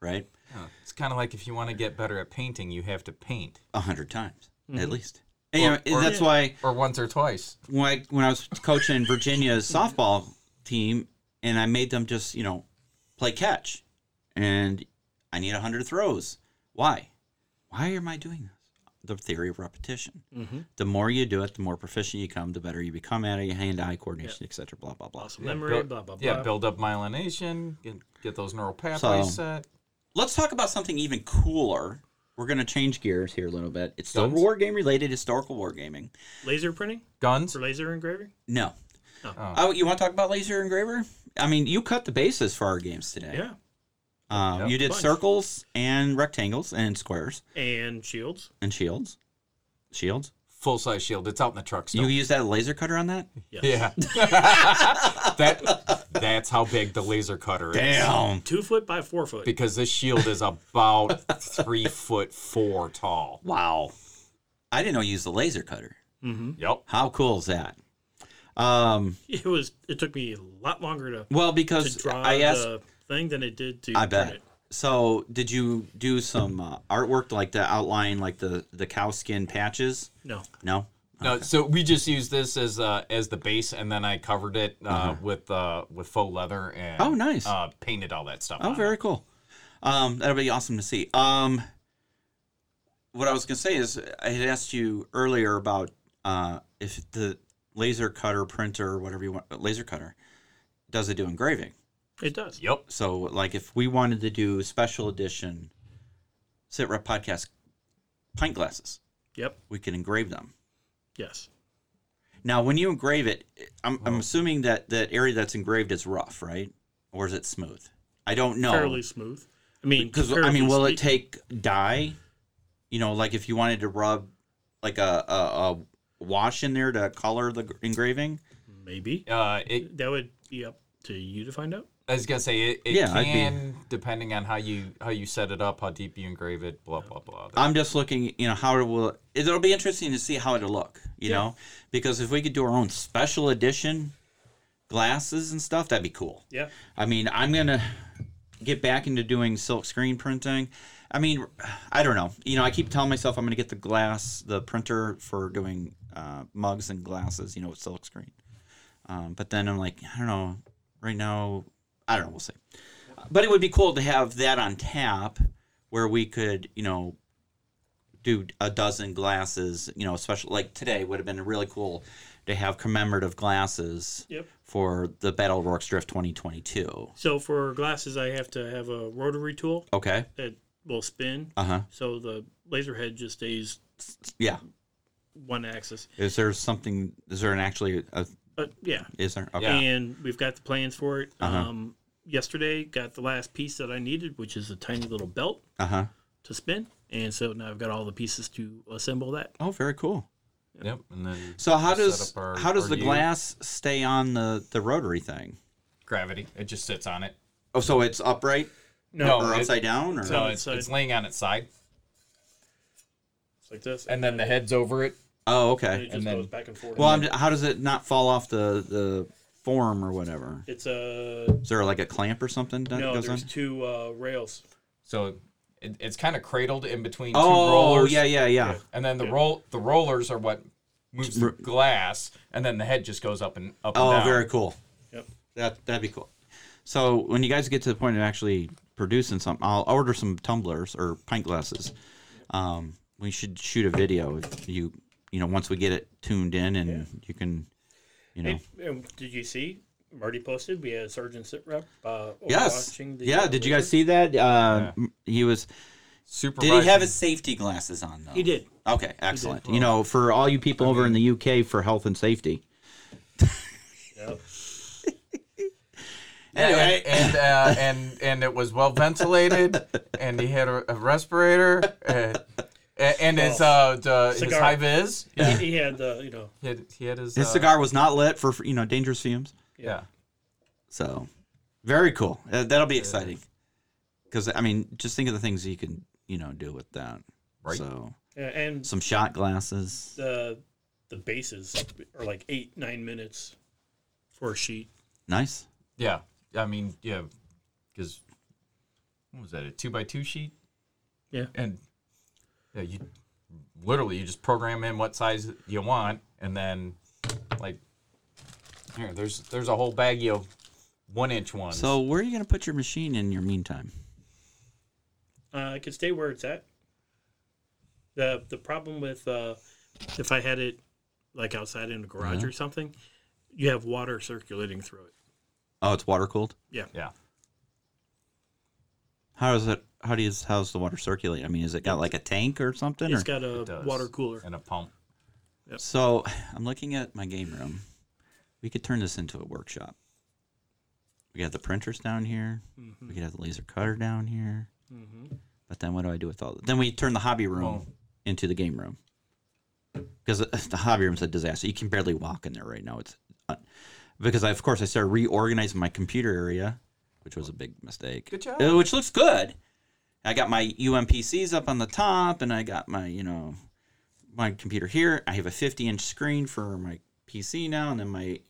right?
Yeah, It's kind of like if you want to get better at painting, you have to paint,
A hundred times at mm-hmm. least. And, you know,
Or- or-
that's why
or once or twice.
when I, when I was coaching Virginia's <laughs> softball team, and I made them just you know play catch, and I need hundred throws. Why? Why am I doing this? The theory of repetition. Mm-hmm. The more you do it, the more proficient you become. The better you become at it. Your hand-eye coordination, etc. Blah blah blah.
Muscle memory,
build-
blah blah blah.
Yeah, build up myelination, get, get those neural pathways
So-
set.
Let's talk about something even cooler. We're gonna change gears here a little bit. It's still
Guns?
war game related, historical wargaming.
Laser printing
Guns.
for laser engraving.
No.
Oh.
Oh, oh you want to talk about laser engraver? I mean, you cut the bases for our games today.
Yeah,
Uh,
Yep.
You did
Bunch.
circles and rectangles and squares
and shields.
and shields. Shields.
Full size shield. It's out in the truck still.
You used that laser cutter on that?
Yes.
yeah. <laughs> that that's how big the laser cutter is.
Damn.
Two foot by four foot.
Because this shield is about three foot four tall.
Wow. I didn't know you used the laser cutter.
Yep.
How cool is that? Um,
It was. It took me a lot longer to,
well,
to
because
draw
I asked,
the thing than it did to.
I
print
bet.
It.
So, did you do some uh, artwork like the outline, like the the cow skin patches?
No.
No.
No, so we just used this as uh, as the base, and then I covered it uh, with uh, with faux leather and
Uh-huh. Oh, nice.
uh, painted all that stuff.
Oh,
on
very
it.
cool. Um, that'll be awesome to see. Um, what I was gonna say is, I had asked you earlier about uh, if the laser cutter printer, or whatever you want, laser cutter, does it do engraving?
It does.
Yep.
So, like, if we wanted to do special edition Sit Rep podcast pint glasses,
Yep.
we can engrave them.
Yes.
Now, when you engrave it, I'm, I'm assuming that that area that's engraved is rough, right? Or is it smooth? I don't know.
Fairly smooth. I mean,
Because I mean, will it take dye? You know, like if you wanted to rub like a, a, a wash in there to color the engraving.
Maybe
Uh, it,
that would be up to you to find out.
I was gonna say it, it
Yeah, I'd be-
can depending on how you how you set it up, how deep you engrave it, blah blah blah.
I'm just looking, you know, how it will. It'll be interesting to see how it'll look. You
Yeah.
know, because if we could do our own special edition glasses and stuff, that'd be cool.
Yeah.
I mean, I'm gonna get back into doing silk screen printing. I mean, I don't know. You know, I keep telling myself I'm gonna get the glass, the printer for doing uh, mugs and glasses. You know, with silk screen. Um, but then I'm like, I don't know. Right now, I don't know. We'll see. But it would be cool to have that on tap, where we could, you know, do a dozen glasses. You know, especially like today would have been really cool to have commemorative glasses
Yep.
for the Battle of Rorke's Drift 2022.
So for glasses, I have to have a rotary tool
Okay.
that will spin,
Uh huh.
so the laser head just stays
Yeah.
one axis.
Is there something? Is there an actually? A,
But yeah,
is there? Okay.
Yeah.
and we've got the plans for it.
Uh-huh.
Um, yesterday, got the last piece that I needed, which is a tiny little belt
Uh huh.
to spin, and so now I've got all the pieces to assemble that.
Oh, very cool.
Yep. And then
So how does
our-
how does the
U.
glass stay on the the rotary thing?
gravity? It just sits on it.
Oh, so it's upright
No,
or
it-
upside down, or
No, it's,
its
it's laying on its side,
It's like this,
and then the head's over it.
Oh,
and
okay.
it just
and then-
goes back and forth.
Well, I'm, how does it not fall off the the form or whatever?
it's a
Is there like a clamp or something that
no.
goes on?
There's two uh, rails.
So it, it's kind of cradled in between two
Oh,
rollers.
Oh yeah, yeah, yeah.
And then the
Good.
roll the rollers are what moves the glass, and then the head just goes up and up and
Oh,
down.
very cool.
Yep.
That that'd be cool. So when you guys get to the point of actually producing something, I'll order some tumblers or pint glasses. Um, we should shoot a video if you you know once we get it tuned in and you can you know
Hey, did you see? Marty posted. We had Sergeant Sit Rep. Uh,
yes
watching the,
yeah.
uh,
Did you guys see that? Uh, m- He was.
Super.
Did he have his safety glasses on though?
He did.
Okay, excellent. You know, for all you people over in the UK for health and safety,
Yep. <laughs>
Anyway.
and and, uh, and and it was well ventilated, and he had a, a respirator, and, and his uh the, his
Cigar.
high vis.
He, he had the you know
He had, he had his,
His
uh,
cigar was not lit for you know dangerous fumes.
Yeah.
So, very cool. Uh, that'll be exciting. Because I mean, just think of the things you can you know do with that.
Right.
So
yeah, and
some shot glasses.
the the bases are like eight nine minutes for a sheet.
Nice.
Yeah. I mean, yeah, because what was that? A two by two sheet,
Yeah.
and yeah, you literally you just program in what size you want, and then like here, there's there's a whole baggie of one inch ones.
So where are you gonna put your machine in your meantime?
Uh, it could stay where it's at. the The problem with uh, if I had it like outside in a garage
Uh-huh.
or something, you have water circulating through it.
Oh, it's water cooled.
Yeah,
yeah,
How does it? How do you? How's the water circulate? I mean, is it got like a tank or something?
it's
or?
got a
does.
water cooler.
and a pump.
So I'm looking at my game room. We could turn this into a workshop. We got the printers down here. We could have the laser cutter down here. But then what do I do with all? That? Then we turn the hobby room
Well-
into the game room because the hobby room's a disaster. You can barely walk in there right now. It's uh, because I, of course I started reorganizing my computer area, which was a big mistake.
Good job.
Uh, Which looks good. I got my UMPCs up on the top, and I got my you know my computer here. I have a 50 inch screen for my PC now, and then my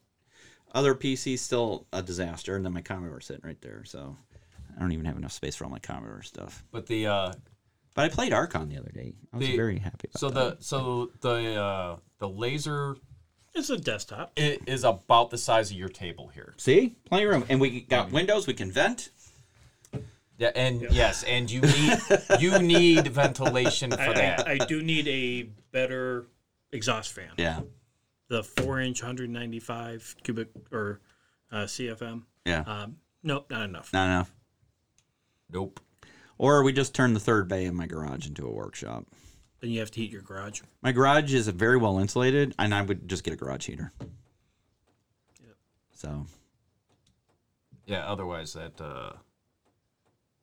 other PC is still a disaster, and then my Commodore sitting right there. So I don't even have enough space for all my Commodore stuff.
But the uh,
But I played Archon the other day. I was
The-
very happy. About
so
that.
the so the uh, the laser
It's a desktop.
It is about the size of your table here.
see plenty of room, and we got windows. We can vent.
Yeah, and yes, and you need you <laughs> need ventilation for
I,
that.
I, I do need a better exhaust fan.
Yeah,
The four inch, 195 cubic or uh, CFM.
yeah,
Um, nope, not enough.
not enough.
nope.
Or we just turn the third bay in my garage into a workshop.
Then you have to heat your garage.
My garage is very well insulated, and I would just get a garage heater. Yep. So
Yeah, otherwise that uh,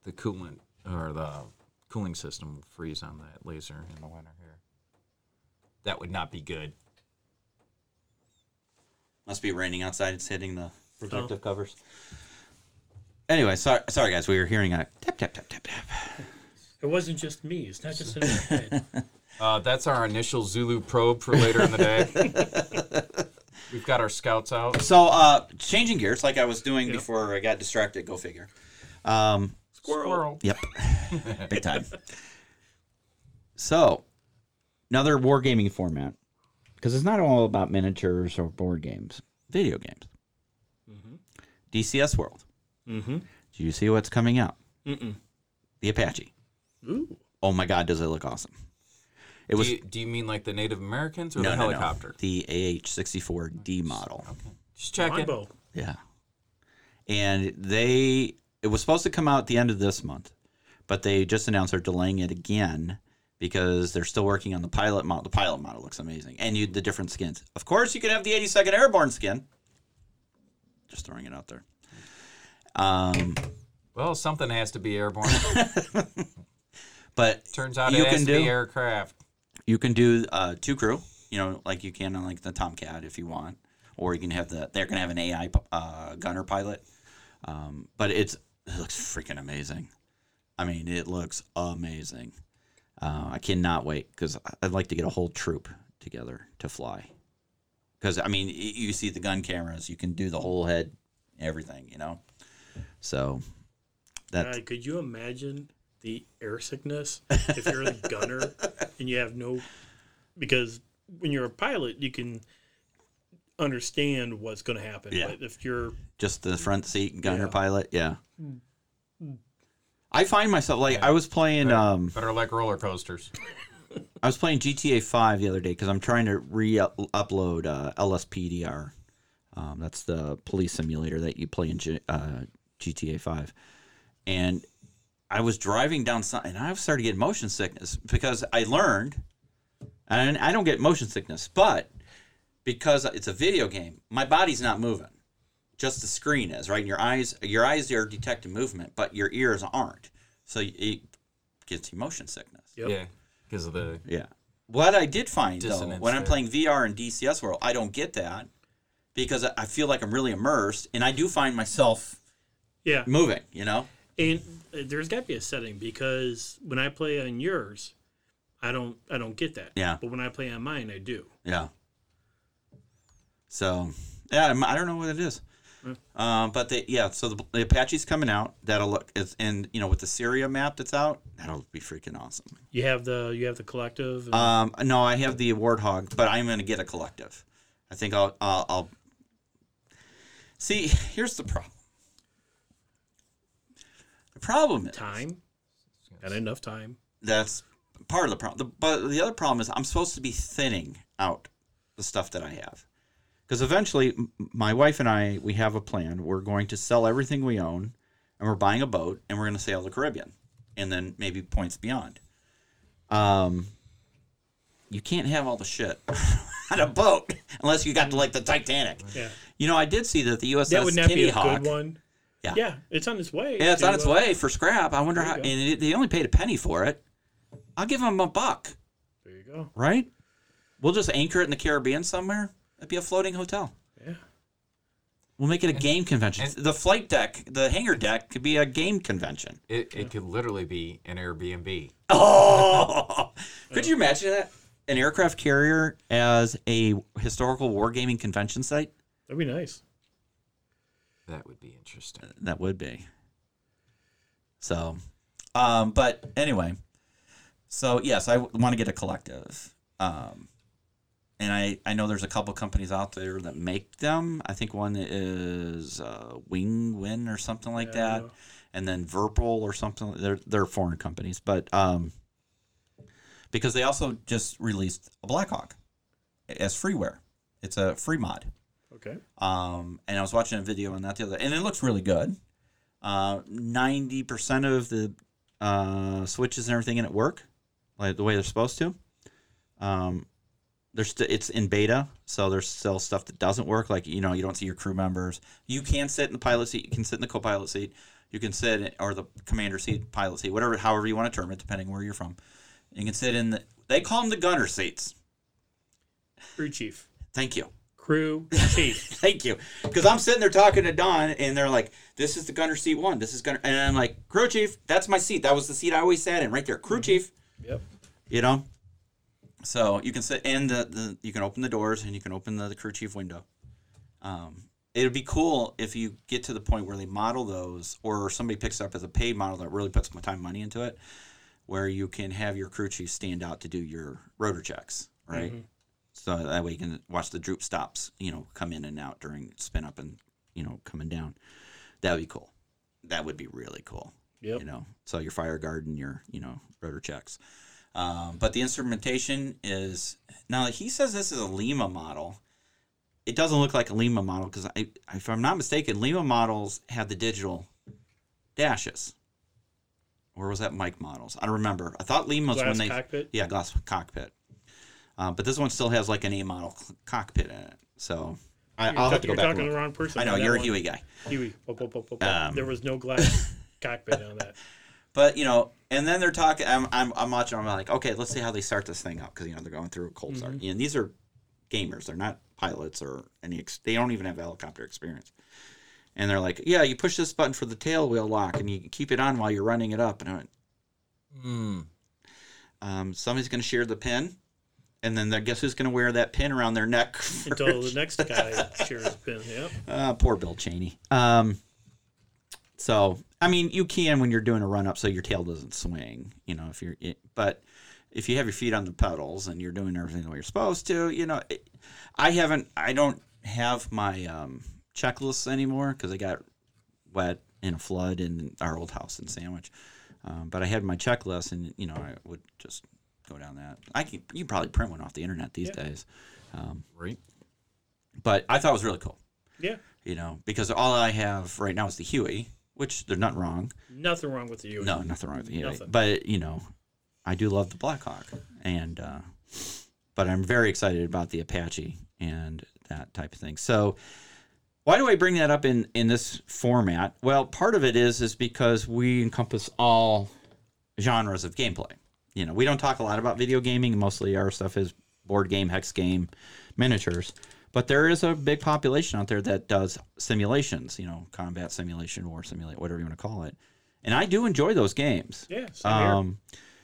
the coolant or the cooling system will freeze on that laser in the winter here. That would not be good.
Must be raining outside. It's hitting the protective covers. Anyway, sorry, sorry guys. We were hearing a tap tap tap tap tap.
It wasn't just me. It's not just in my head. <laughs>
Uh, that's our initial Zulu probe for later in the day. <laughs> We've got our scouts out.
So, uh, changing gears, like I was doing before I got distracted. Go figure. Um,
Squirrel.
yep, <laughs> big time. So, another wargaming format, because it's not all about miniatures or board games, video games. DCS World.
Mm-hmm.
Do you see what's coming out?
Mm-mm.
The Apache.
Ooh.
Oh my God, does it look awesome! It
Do
was
you, do you mean like the Native Americans or
no,
the
no, no.
helicopter?
the AH-64D model.
Just checking.
Longbow.
Yeah. And they it was supposed to come out at the end of this month, but they just announced they're delaying it again because they're still working on the pilot model. The pilot model looks amazing. And you the different skins. Of course you can have the 82nd Airborne skin. Just throwing it out there. Um
Well, something has to be airborne. <laughs>
but
Turns out
You
it has
can
to be
do-
aircraft.
you can do uh, two crew, you know, like you can on like the Tomcat if you want, or you can have the they're gonna have an AI uh, gunner pilot. Um, but it's it looks freaking amazing. I mean, it looks amazing. Uh, I cannot wait because I'd like to get a whole troop together to fly. Because I mean, you see the gun cameras, you can do the whole head, everything, you know. So that
Uh, could you imagine the air sickness if you're a gunner <laughs> and you have no? Because when you're a pilot, you can understand what's going to happen.
Yeah.
But if you're
just the front seat gunner
Yeah.
pilot, yeah. I find myself like I was playing um
Better like roller coasters.
I was playing GTA 5 the other day because I'm trying to re-upload uh, LSPDFR. Um, that's the police simulator that you play in G- uh, GTA 5. And I was driving down some, and I started getting motion sickness because I learned, and I don't get motion sickness, but because it's a video game, my body's not moving. just the screen is, right? And your eyes, your eyes are detecting movement, but your ears aren't. So it gets you motion sickness.
Yep.
Yeah, because of the
Yeah. What I did find though,
Dissonance
when I'm
there.
playing VR and DCS World, I don't get that because I- I feel like I'm really immersed, and I do find myself
Yeah.
moving. You know.
And uh, there's got to be a setting because when I play on yours, I don't I don't get that.
Yeah.
But when I play on mine, I do.
Yeah. So yeah, I don't know what it is. Um, but they, yeah, so the, the Apache's coming out. That'll look, and you know, with the Syria map that's out, that'll be freaking awesome.
You have the you have the collective. and-
Um, no, I have the Warthog, but I'm going to get a collective. I think I'll, I'll, I'll. See, here's the problem. The problem is
time. Got enough time.
that's part of the problem. The, but the other problem is I'm supposed to be thinning out the stuff that I have. Because eventually, my wife and I, we have a plan. We're going to sell everything we own, and we're buying a boat, and we're going to sail the Caribbean, and then maybe points beyond. Um, you can't have all the shit <laughs> on a boat unless you got to like the Titanic.
Yeah.
You know, I did see that the USS
That would not
Kitty
be a
Hawk.
good one.
Yeah.
Yeah, it's on its way.
Yeah, it's
to,
on its
uh,
way for scrap. I wonder how.
you
And it, they only paid a penny for it. I'll give them a buck,
There you go.
right? We'll just anchor it in the Caribbean somewhere. It'd be a floating hotel.
Yeah.
We'll make it a game convention.
and-
the flight deck, the hangar deck, could be a game convention.
it, it could literally be an Airbnb.
Oh, <laughs> could you imagine that? An aircraft carrier as a historical wargaming convention site?
That'd be nice.
That would be interesting.
That would be. So, um, but anyway, so yes, I want to get a collective. Um, and I, I know there's a couple companies out there that make them. I think one is uh, Wing Win or something like
Yeah.
that, and then Virpil or something. They're they're foreign companies, but um, because they also just released a Blackhawk as freeware. It's a free mod.
Okay.
Um, and I was watching a video on that the other, and it looks really good. Uh, Ninety percent of the uh, switches and everything in it work, like the way they're supposed to. Um, there's st- it's in beta, so there's still stuff that doesn't work. Like you know, you don't see your crew members. You can sit in the pilot seat. You can sit in the co-pilot seat. You can sit in, or the commander seat, pilot seat, whatever, however you want to term it, depending where you're from. You can sit in the. They call them the gunner seats.
Crew chief.
Thank you.
Crew chief. <laughs>
Thank you. Because I'm sitting there talking to Don, and they're like, "This is the gunner seat one. This is gunner," and I'm like, "Crew chief, that's my seat. That was the seat I always sat in, right there. Crew mm-hmm. chief."
Yep.
You know. So you can sit, and the, the you can open the doors, and you can open the, the crew chief window. Um, it would be cool if you get to the point where they model those, or somebody picks up as a paid model that really puts some time money into it, where you can have your crew chief stand out to do your rotor checks, right? So that way you can watch the droop stops, you know, come in and out during spin up and you know coming down. That would be cool. That would be really cool.
Yep.
You know, so your fire guard and your you know rotor checks. Um, but the instrumentation is now he says this is a Lima model. It doesn't look like a Lima model because I, if I'm not mistaken, Lima models had the digital dashes. Or was that Mike models? I don't remember. I thought Lima's when they
cockpit?
yeah glass cockpit. Uh, but this one still has like an A model c- cockpit in it. So I, I'll
ta-
have to go
you're
back.
talking to the wrong person.
I know you're a. Huey guy.
Huey. Pop, pop, pop, pop, pop.
Um,
there was no glass <laughs> cockpit on that.
But you know, and then they're talking. I'm, I'm, I'm watching. I'm like, okay, let's see how they start this thing up because you know they're going through a cold start. And these are gamers. They're not pilots or any. Ex- they don't even have helicopter experience. And they're like, yeah, you push this button for the tail wheel lock, and you can keep it on while you're running it up. And I went,
Hmm.
um, somebody's going to share the pin, and then I guess who's going to wear that pin around their neck? <laughs>
Until the next guy shares a pin. Yep. <laughs>
Uh, poor Bill Cheney. Um, so I mean, you can when you're doing a run up, so your tail doesn't swing. You know, if you're, it, but if you have your feet on the pedals and you're doing everything the way you're supposed to, you know, it, I haven't, I don't have my um, checklists anymore because I got wet in a flood in our old house in Sandwich. Um, but I had my checklist, and you know, I would just go down that. I can, you can probably print one off the internet these
Yeah.
days.
Right.
But I thought it was really cool
Yeah.
you know, because all I have right now is the Huey, which there's nothing wrong.
Nothing wrong with the Huey.
No, nothing wrong with the Huey.
Nothing.
But you know, I do love the Blackhawk, and uh, but I'm very excited about the Apache and that type of thing. So Why do I bring that up in in this format? Well, part of it is is because we encompass all genres of gameplay. You know, we don't talk a lot about video gaming. Mostly our stuff is board game, hex game, miniatures. But there is a big population out there that does simulations. You know, combat simulation, war simulate, whatever you want to call it. And I do enjoy those games.
Here.
Um,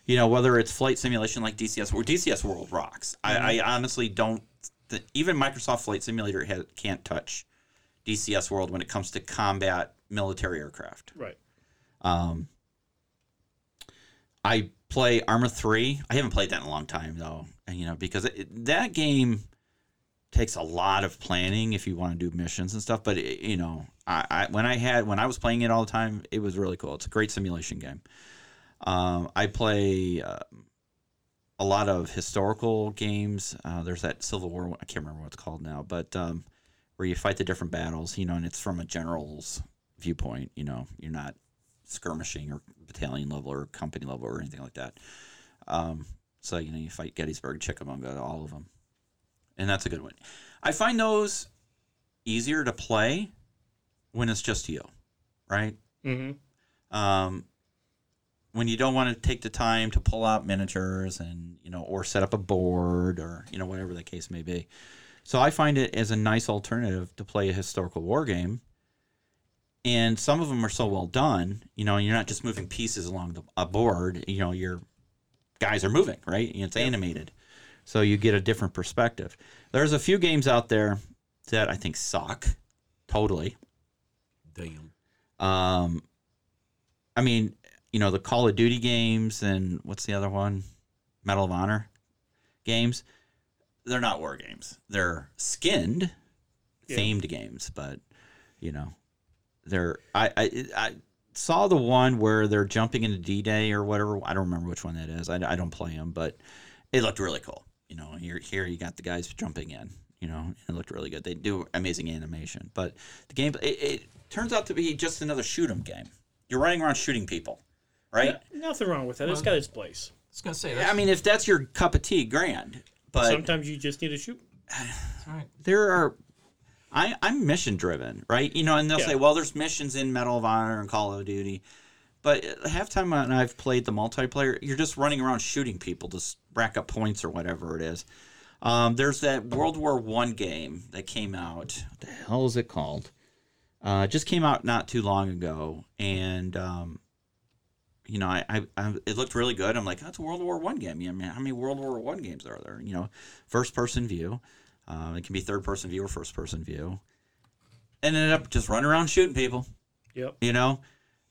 you know, whether it's flight simulation like DCS or DCS World rocks. I, I honestly don't. The, even Microsoft Flight Simulator can't touch DCS World when it comes to combat military aircraft.
Right.
Um, I play Arma Three. I haven't played that in a long time though, and, you know, because it, that game takes a lot of planning if you want to do missions and stuff. But it, you know, I, I when I had when I was playing it all the time, it was really cool. It's a great simulation game. Um, I play uh, a lot of historical games. Uh, there's that Civil War. I can't remember what it's called now, but um, where you fight the different battles. You know, and it's from a general's viewpoint. You know, you're not skirmishing or battalion level or company level or anything like that. Um, so you know, you fight Gettysburg, Chickamauga, all of them, and that's a good one. I find those easier to play when it's just you, right?
Mm-hmm.
um, when you don't want to take the time to pull out miniatures and you know or set up a board or you know whatever the case may be so i find it as a nice alternative to play a historical war game and some of them are so well done you know you're not just moving pieces along the, a board you know your guys are moving right it's animated so you get a different perspective there's a few games out there that i think suck totally
Damn.
um, I mean, you know, the Call of Duty games and what's the other one? Medal of Honor games. They're not war games. They're skinned,
Yeah.
themed games, but you know, they're. I, I I saw the one where they're jumping into D Day or whatever. I don't remember which one that is. I, I don't play them, but it looked really cool. You know, here here you got the guys jumping in. You know, it looked really good. They do amazing animation, but the game it, it turns out to be just another shoot 'em game. You're running around shooting people, right?
Nothing wrong with that. It's got its place.
I was gonna say
that.
I
mean, if that's your cup of tea, grand. But
Sometimes you just need to shoot. <sighs>
right.
there are I, I'm mission driven, right? You know, and they'll
Yeah.
say, well, there's missions in Medal of Honor and Call of Duty. But half time when I've played the multiplayer, you're just running around shooting people to rack up points or whatever it is. Um, there's that World War One game that came out. What the hell is it called? Uh, just came out not too long ago, and um, you know, I, I, I it looked really good. I'm like, that's a World War One game. Yeah, man, how many World War One games are there? You know, first person view. Um, it can be third person view or first person view. And ended up just running around shooting people.
Yep.
You know,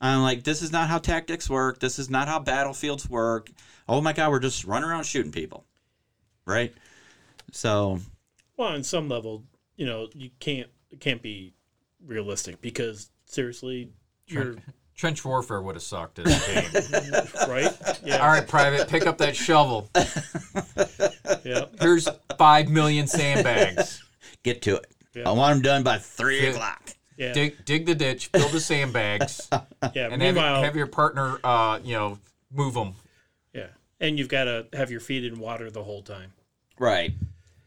I'm like, this is not how tactics work. This is not how battlefields work. Oh my God, we're just running around shooting people, right? So
Well, on some level, you know, you can't it can't be realistic because seriously, you're
Trench warfare would have sucked as a <laughs> game.
right. Yeah.
All right, private, pick up that shovel.
Yeah.
Here's five million sandbags.
get to it.
Yeah.
I want them done by three o'clock.
Yeah.
Dig, dig the ditch, fill the sandbags, <laughs>
yeah.
and have,
Meanwhile,
have your partner, uh, you know, move them.
yeah, and you've got to have your feet in water the whole time.
Right.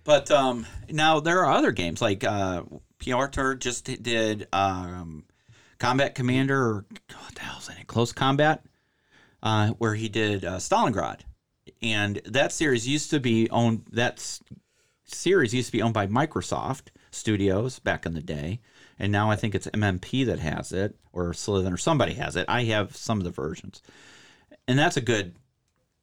But um, now there are other games like uh, Piotr just did um, Combat Commander or what the hell's that? Close Combat, uh, where he did uh, Stalingrad, and that series used to be owned. That series used to be owned by Microsoft Studios back in the day, and now I think it's MMP that has it or Slitherine or somebody has it. I have some of the versions, and that's a good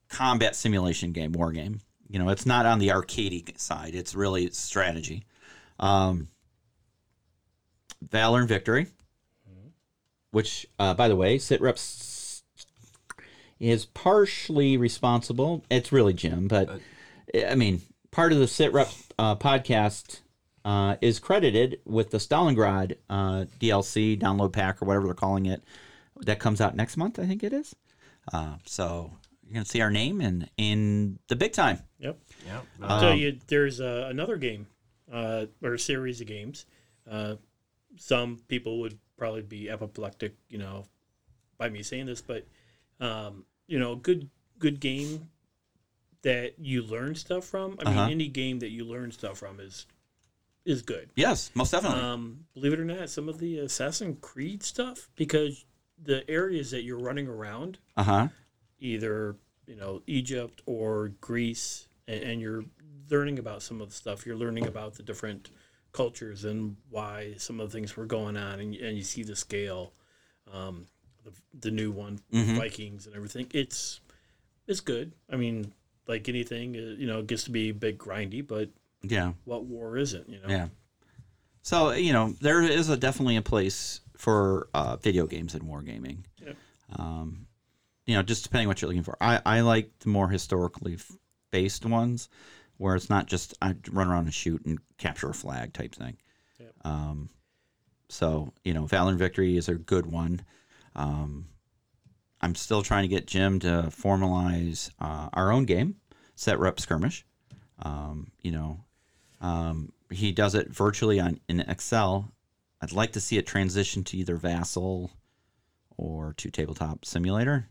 combat simulation game, war game. You know, it's not on the arcade side; it's really strategy. Um, Valor and Victory, which, uh, by the way, Sitreps is partially responsible. It's really Jim, but I mean, part of the Sitrep uh, podcast uh, is credited with the Stalingrad uh, DLC download pack or whatever they're calling it that comes out next month. I think it is. Uh, so you're gonna see our name in in the big time.
Yep.
Yeah.
I'll tell you, there's uh, another game uh, or a series of games. Uh, some people would probably be apoplectic, you know, by me saying this, but um, you know, good good game that you learn stuff from. I
Uh-huh.
mean, any game that you learn stuff from is is good.
Yes, most definitely.
Um, believe it or not, some of the Assassin's Creed stuff because the areas that you're running around,
Uh huh.
either you know Egypt or Greece, and, and you're learning about some of the stuff. You're learning about the different cultures and why some of the things were going on, and, and you see the scale. Um, the, the new one, Vikings and everything. It's it's good. I mean, like anything, uh, you know, it gets to be a bit grindy, but
Yeah.
what war is it? You know.
Yeah. So you know there is a definitely a place for uh, video games and wargaming.
Yep.
Um, you know, just depending what you're looking for. I I like the more historically f- based ones, where it's not just I run around and shoot and capture a flag type thing.
Yep.
Um, so you know, Valor and Victory is a good one. Um, I'm still trying to get Jim to formalize uh, our own game, Sit Rep Skirmish. Um, you know, um, he does it virtually on in Excel. I'd like to see it transition to either Vassal or to Tabletop Simulator,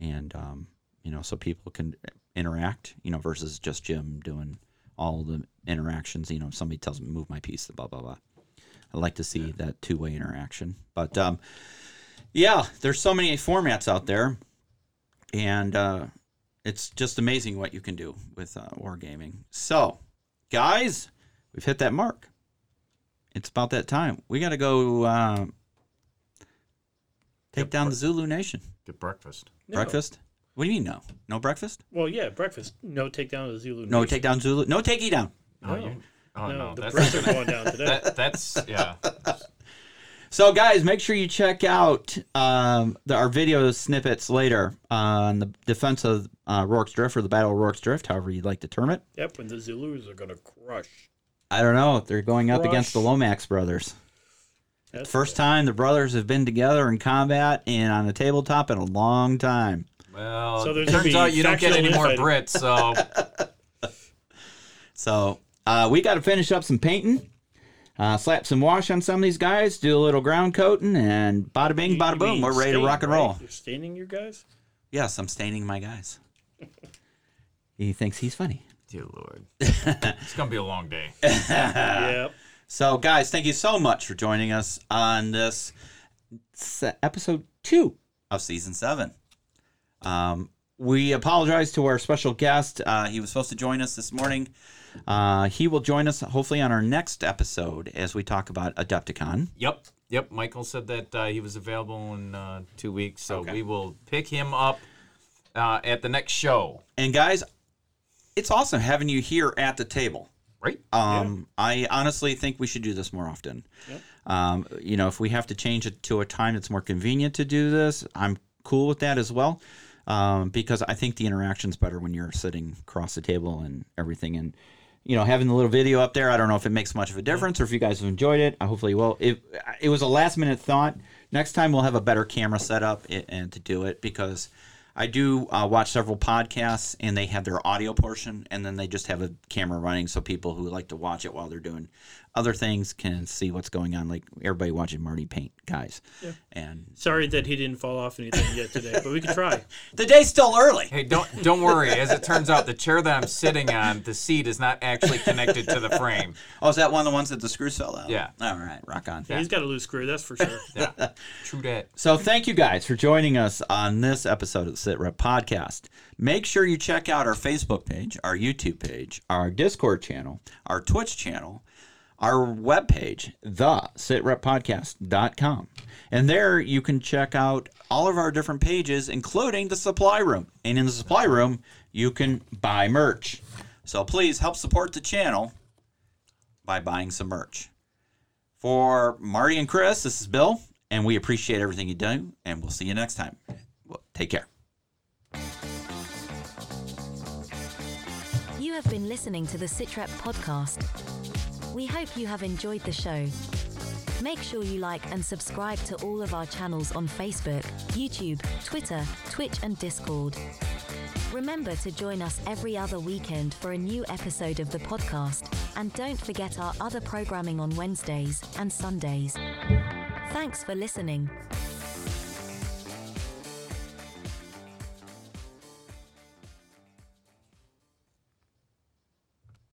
and um, you know, so people can interact. You know, versus just Jim doing all the interactions. You know, if somebody tells me move my piece, blah blah blah. I'd like to see that two way interaction. But um, yeah, there's so many formats out there, and uh, it's just amazing what you can do with uh, wargaming. So, guys, we've hit that mark. It's about that time. We got to go uh, take
Yep.
down the Zulu Nation.
Get breakfast.
No.
Breakfast? What do you mean no? No breakfast?
Well, yeah, breakfast. No takedown of the Zulu.
No
Nation.
take down Zulu? No takey down.
Oh,
No.
you, oh
No,
no,
the
that's
Brits are <laughs> going down today.
that, that's yeah. <laughs>
So, guys, make sure you check out um, the, our video snippets later on the defense of uh, Rorke's Drift or the Battle of Rorke's Drift, however you'd like to term it.
Yep, and the Zulus are going to crush.
I don't know. They're going up
Crush.
against the Lomax brothers.
That's
First time the brothers have been together in combat and on a tabletop in a long time.
Well,
So
it
there's gonna
turns out you don't get any more. Brits, so <laughs>
So uh, we got to finish up some painting, uh, slap some wash on some of these guys, do a little ground coating, and bada bing, bada boom, we're ready to rock and
right?
roll.
You're staining your guys?
Yes, I'm staining my guys. <laughs> he thinks he's funny.
dear lord, <laughs> it's gonna be a long day.
yep. <laughs>
So, guys, thank you so much for joining us on this se- episode two of season seven. Um, we apologize to our special guest. Uh, he was supposed to join us this morning. Uh, he will join us hopefully on our next episode as we talk about Adepticon.
Yep, yep. Michael said that uh, he was available in uh, two weeks, so
Okay.
we will pick him up uh, at the next show.
And, guys, it's awesome having you here at the table.
Right?
Um, I honestly think we should do this more often. Um, you know, if we have to change it to a time that's more convenient to do this, I'm cool with that as well. Um, because I think the interaction's better when you're sitting across the table and everything. And you know, having the little video up there, I don't know if it makes much of a difference or if you guys have enjoyed it. I hopefully will. It it was a last minute thought. Next time we'll have a better camera setup i- and to do it because I do uh, watch several podcasts and they have their audio portion and then they just have a camera running so people who like to watch it while they're doing other things can see what's going on. Like everybody watching Marty paint, guys. Yeah. And
Sorry that he didn't fall off anything yet today, but we can try. <laughs>
the day's still early.
Hey, don't don't worry. As it turns out, the chair that I'm sitting on, the seat is not actually connected to the frame.
Oh, is that one of the ones that the screws fell out?
Yeah.
All right, rock on.
He's got a loose screw, that's for sure.
Yeah, true that.
So thank you guys for joining us on this episode of the Sit Rep Podcast. Make sure you check out our Facebook page, our YouTube page, our Discord channel, our Twitch channel, our webpage, thesitreppodcast.com. And there you can check out all of our different pages, including the supply room. And in the supply room, you can buy merch. So please help support the channel by buying some merch. For Marty and Chris, this is Bill, and we appreciate everything you do, and we'll see you next time. Well, take care.
You have been listening to the Sitrep podcast. We hope you have enjoyed the show. Make sure you like and subscribe to all of our channels on Facebook, YouTube, Twitter, Twitch, and Discord. Remember to join us every other weekend for a new episode of the podcast, and don't forget our other programming on Wednesdays and Sundays. Thanks for listening.